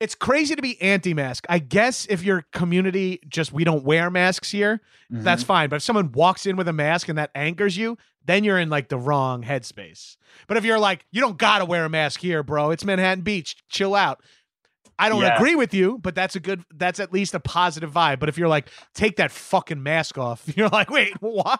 It's crazy to be anti-mask. I guess if your community just we don't wear masks here, Mhm. that's fine. But if someone walks in with a mask and that angers you, then you're in like the wrong headspace. But if you're like, you don't gotta wear a mask here, bro. It's Manhattan Beach. Chill out. I don't Yeah. agree with you, but that's a good that's at least a positive vibe. But if you're like, take that fucking mask off, you're like, wait, why?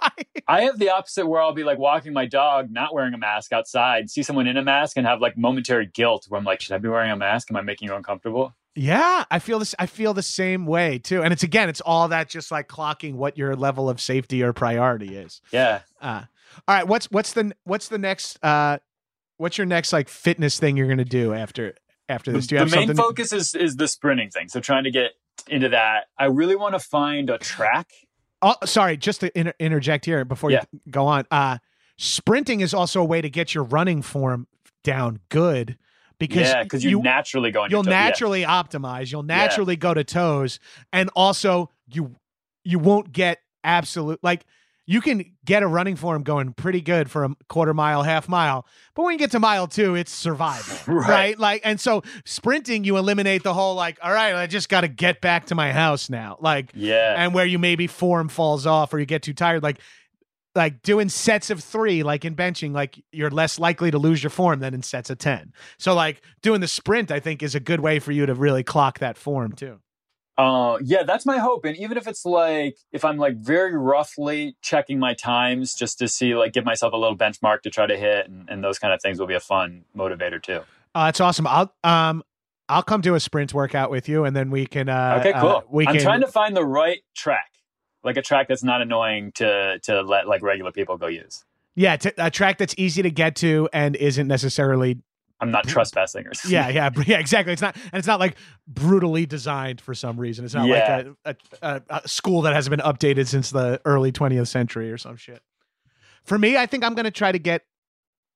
I have the opposite where I'll be like walking my dog, not wearing a mask outside, see someone in a mask and have like momentary guilt where I'm like, should I be wearing a mask? Am I making you uncomfortable? Yeah, I feel this. I feel the same way too. And it's again, it's all that just like clocking what your level of safety or priority is. Yeah. Uh, all right, what's what's the what's the next? Uh, what's your next like fitness thing you're gonna do after after this? Do you the have main something? focus is is the sprinting thing. So trying to get into that. I really want to find a track. oh, sorry, just to inter- interject here before Yeah. you go on. Uh, sprinting is also a way to get your running form down good because yeah, because you, naturally go you'll toe- yeah. naturally optimize you'll naturally go to toes and also you you won't get absolute like you can get a running form going pretty good for a quarter mile, half mile. But when you get to mile two, it's survival, right? Right. Like, and so sprinting, you eliminate the whole like, all right, I just got to get back to my house now, like, Yeah. and where you maybe form falls off or you get too tired, like. Like doing sets of three, like in benching, like you're less likely to lose your form than in sets of 10. So, like doing the sprint, I think, is a good way for you to really clock that form too. Uh, yeah, that's my hope. And even if it's like, if I'm like very roughly checking my times just to see, like, give myself a little benchmark to try to hit and, and those kind of things will be a fun motivator too. Uh, that's awesome. I'll um I'll come do a sprint workout with you, and then we can. Uh, Okay, cool. uh, we I'm can. trying to find the right track, like a track that's not annoying to to let like regular people go use. yeah, t- a track that's easy to get to and isn't necessarily. I'm not trespassing or something. Yeah, yeah, yeah. Exactly. It's not, and it's not like brutally designed for some reason. It's not Yeah. like a, a, a, school that hasn't been updated since the early 20th century or some shit. For me, I think I'm going to try to get.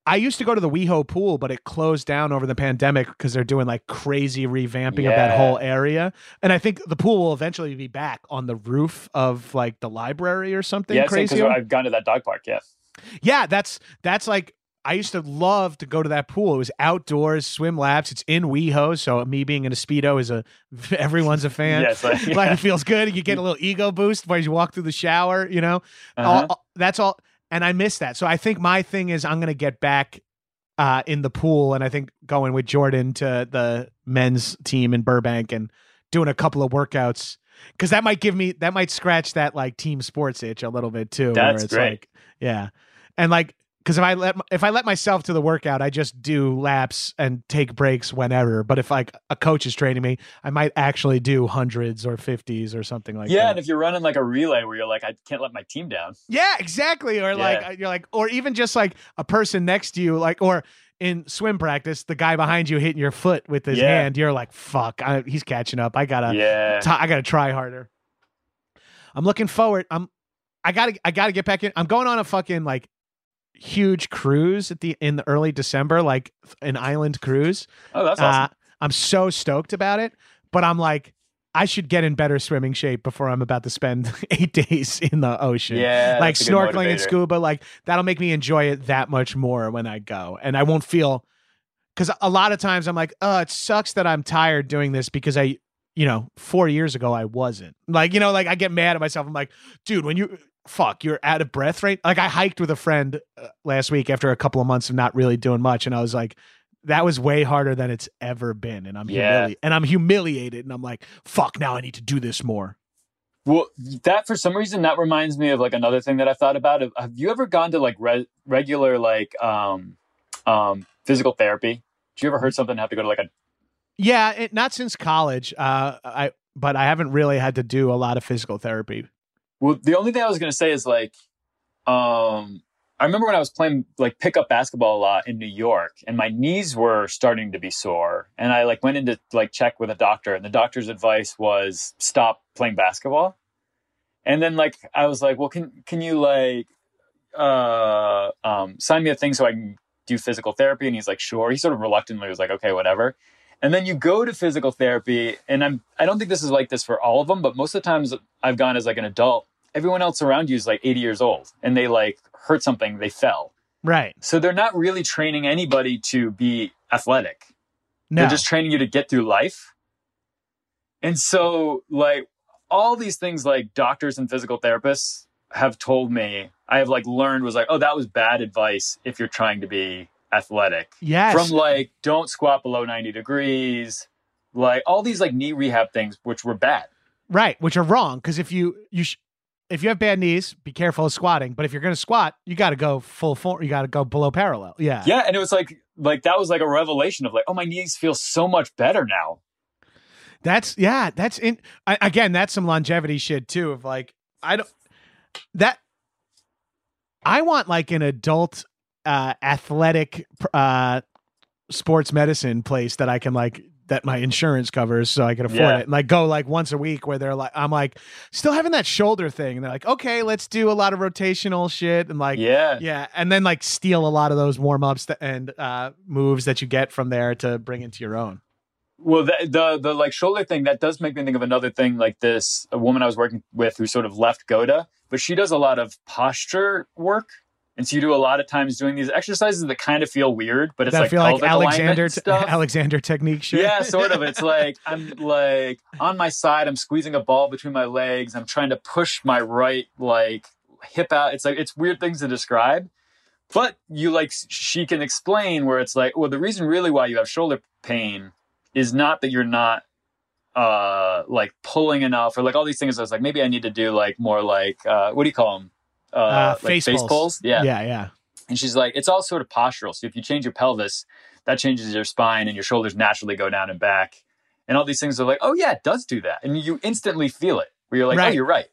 I used to go to the WeHo pool, but it closed down over the pandemic because they're doing like crazy revamping of that whole area. And I think the pool will eventually be back on the roof of like the library or something yeah, crazy. I've gone to that dog park. Yeah, Yeah, that's that's like I used to love to go to that pool. It was outdoors, swim laps. It's in WeHo, so me being in a speedo is a everyone's a fan. yeah, it's like, Like it feels good. You get a little ego boost while you walk through the shower. You know, uh-huh. all, that's all. And I miss that. So I think my thing is I'm gonna get back uh, in the pool, and I think going with Jordan to the men's team in Burbank and doing a couple of workouts because that might give me that might scratch that like team sports itch a little bit too. where That's it's great. Like, yeah, and like because if I let if I let myself to the workout, I just do laps and take breaks whenever. But if like a coach is training me, I might actually do hundreds or fifties or something like yeah, that. Yeah, and if you're running like a relay where you're like, I can't let my team down. Yeah, exactly. Or like uh, you're like, or even just like a person next to you, like, or in swim practice, the guy behind you hitting your foot with his Yeah. hand. You're like, fuck, I, he's catching up. I gotta, yeah, t- I gotta try harder. I'm looking forward. I'm, I gotta, I gotta get back in. I'm going on a fucking like huge cruise at the in the early December, like an island cruise. oh, that's awesome. Uh, I'm so stoked about it, but I'm like, I should get in better swimming shape before I'm about to spend eight days in the ocean. yeah, like that's a good snorkeling and scuba, like that'll make me enjoy it that much more when I go. And I won't feel because a lot of times I'm like, oh, it sucks that I'm tired doing this because I, you know, four years ago I wasn't. Like, you know, like I get mad at myself. I'm like, dude, when you fuck, you're out of breath, right? Like I hiked with a friend uh, last week after a couple of months of not really doing much, and I was like, that was way harder than it's ever been, and I'm Yeah. humili- and I'm humiliated, and I'm like, fuck, now I need to do this more. Well, that for some reason that reminds me of like another thing that I thought about. Have you ever gone to like re- regular like um um physical therapy? Did you ever heard something have to go to like a Yeah, it, not since college. Uh, I but I haven't really had to do a lot of physical therapy. Well, the only thing I was going to say is like, um, I remember when I was playing like pickup basketball a lot in New York, and my knees were starting to be sore, and I like went in to like check with a doctor, and the doctor's advice was stop playing basketball. And then like I was like, well, can can you like uh um sign me a thing so I can do physical therapy? And he's like, sure. He sort of reluctantly was like, okay, whatever. And then you go to physical therapy, and I'm I don't think this is like this for all of them, but most of the times I've gone as like an adult. Everyone else around you is like 80 years old, and they like hurt something, they fell. Right. So they're not really training anybody to be athletic. No. They're just training you to get through life. And so, like, all these things, like doctors and physical therapists have told me, I have like learned was like, oh, that was bad advice if you're trying to be athletic. yes. From like, don't squat below 90 degrees, like all these like knee rehab things, which were bad. right, which are wrong because if you you sh- if you have bad knees, be careful of squatting. But if you're going to squat, you got to go full form. You got to go below parallel. Yeah. Yeah. And it was like, like that was like a revelation of like, oh, my knees feel so much better now. That's yeah. That's in I, again. That's some longevity shit too. Of like I don't that I want like an adult uh athletic uh sports medicine place that I can like that my insurance covers so I can afford Yeah. it and like go like once a week where they're like I'm like still having that shoulder thing and they're like okay let's do a lot of rotational shit and like yeah. yeah and then like steal a lot of those warm ups and uh moves that you get from there to bring into your own Well, the, the the like shoulder thing that does make me think of another thing like this. A woman I was working with who sort of left GOATA, but she does a lot of posture work, and so you do a lot of times doing these exercises that kind of feel weird, but it's that like feel like Alexander and stuff. Alexander technique shit. Yeah, sort of. It's like I'm like on my side, I'm squeezing a ball between my legs. I'm trying to push my right like hip out. It's like it's weird things to describe. But you like she can explain where it's like, well, the reason really why you have shoulder pain is not that you're not uh like pulling enough or like all these things. I was like, maybe I need to do like more like uh what do you call them? Uh, Uh, like face face pulls. pulls. Yeah. yeah, yeah. And she's like, it's all sort of postural. So if you change your pelvis, that changes your spine and your shoulders naturally go down and back. And all these things are like, oh yeah, it does do that. And you instantly feel it where you're like, oh, you're right.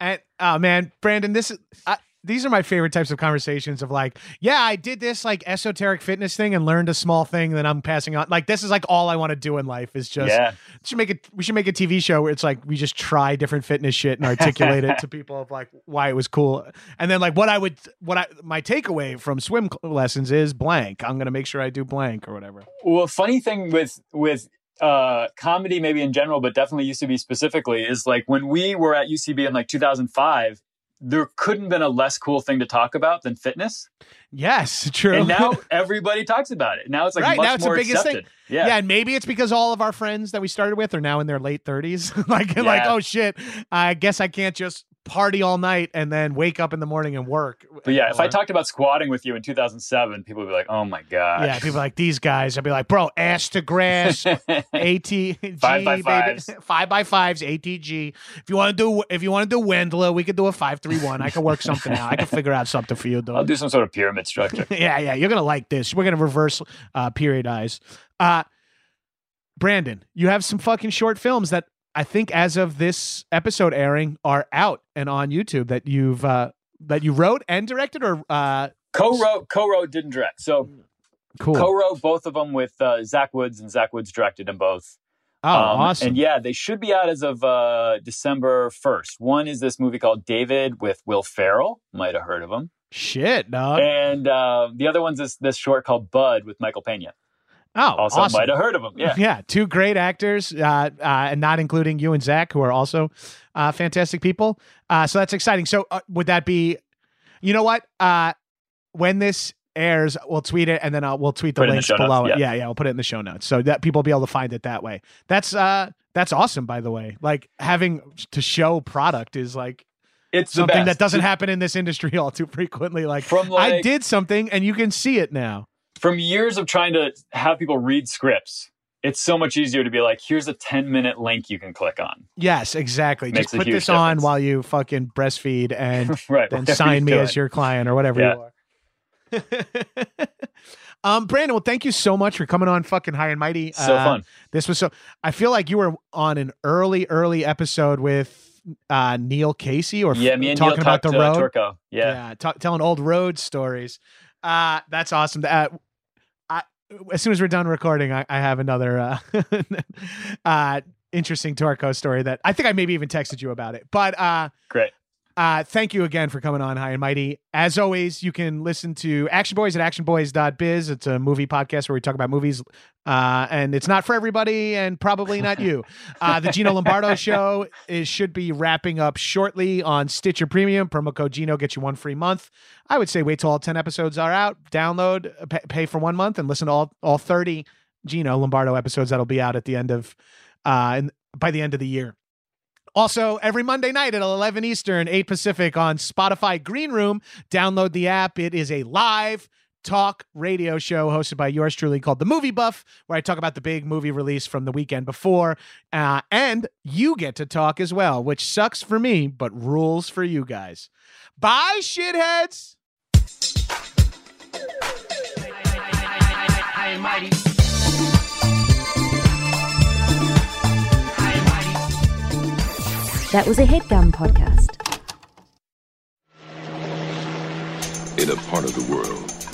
And oh man, Brandon, this is I, these are my favorite types of conversations of like, yeah, I did this like esoteric fitness thing and learned a small thing that I'm passing on. Like this is like all I want to do in life is just yeah. we should make it we should make a TV show where it's like we just try different fitness shit and articulate it to people of like why it was cool. And then like what I would what I my takeaway from swim lessons is blank. I'm going to make sure I do blank or whatever. Well, funny thing with with uh comedy maybe in general, but definitely UCB specifically, is like when we were at UCB in like 2005, there couldn't have been a less cool thing to talk about than fitness. Yes, true. And now everybody talks about it. Now it's like Right, much now it's the more biggest thing. accepted. Yeah. Yeah. and maybe it's because all of our friends that we started with are now in their late 30s. like, like, oh shit, I guess I can't just party all night and then wake up in the morning and work. But yeah, if I talked about squatting with you in 2007, people would be like, "Oh my god." yeah, people like these guys. I'd be like, bro, ass to grass, ATG, Five by baby. five by fives, ATG. If you want to do, if you want to do Wendler, we could do a five three one. I can work something out. I can figure out something for you, I'll do some sort of pyramid structure. yeah, yeah, you're gonna like this. We're gonna reverse uh, periodize. Uh, Brandon, you have some fucking short films that I think, as of this episode airing, are out and on YouTube that you've uh, that you wrote and directed, or uh, co-wrote, co-wrote, didn't direct. So cool. co-wrote both of them with uh, Zach Woods, and Zach Woods directed them both. oh, Um, awesome. And yeah, they should be out as of uh, December 1st. One is this movie called David with Will Ferrell. Might have heard of him. Shit, dog. And uh, the other one's this, this short called Bud with Michael Pena. Oh, Also awesome. might have heard of him. Yeah. yeah, two great actors, uh, uh, and not including you and Zach, who are also uh, fantastic people. Uh, so that's exciting. So uh, would that be, you know what? Uh, when this airs, we'll tweet it, and then I'll, we'll tweet the Put the links notes, below it. yeah. Yeah, yeah, we'll put it in the show notes so that people will be able to find it that way. That's uh, that's awesome. By the way, like having to show product is like It's something that doesn't happen in this industry all too frequently. Like, From I did something, and you can see it now. From years of trying to have people read scripts, it's so much easier to be like, here's a 10 minute link you can click on. Yes, exactly. Makes Just put this on while you fucking breastfeed and right. then sign me you're as your client or whatever Yeah. you are. um, Brandon, well, thank you so much for coming on fucking high and mighty. So Uh, fun. This was so. I feel like you were on an early, early episode with uh, Neil Casey or Yeah, me and talking Neil about talked the to road. Turco. Yeah. ta- telling old road stories. Uh, that's awesome. Uh, as soon as we're done recording, I, I have another uh, uh, interesting Torco story that I think I maybe even texted you about it. But uh, Great. Uh, thank you again for coming on High and Mighty. As always, you can listen to Action Boys at actionboys.biz. It's a movie podcast where we talk about movies, uh, and it's not for everybody and probably not you. Uh, the Gino Lombardo show is should be wrapping up shortly on Stitcher Premium. Promo code Gino gets you one free month. I would say wait till all 10 episodes are out, download, pay, pay for one month, and listen to all, all 30 Gino Lombardo episodes that'll be out at the end of, uh, in, by the end of the year. Also, every Monday night at 11 Eastern, 8 Pacific on Spotify Green Room. Download the app. It is a live talk radio show hosted by yours truly called The Movie Buff, where I talk about the big movie release from the weekend before. Uh, and you get to talk as well, which sucks for me, but rules for you guys. Bye, shitheads. That was a headgum podcast. in a part of the world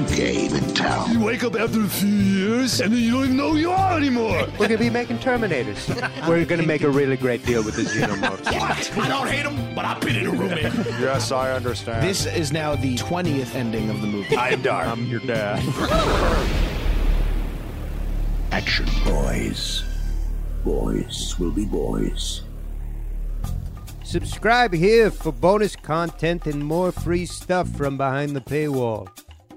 new game in town. You wake up after a few years and then you don't even know who you are anymore. We're gonna be making Terminators. We're gonna make a really great deal with the Xenomorphs. What? I don't hate them, but I've been in a room yes, I understand. This is now the 20th ending of the movie. I am dark. I'm your dad. Action boys. Boys will be boys. Subscribe here for bonus content and more free stuff from behind the paywall.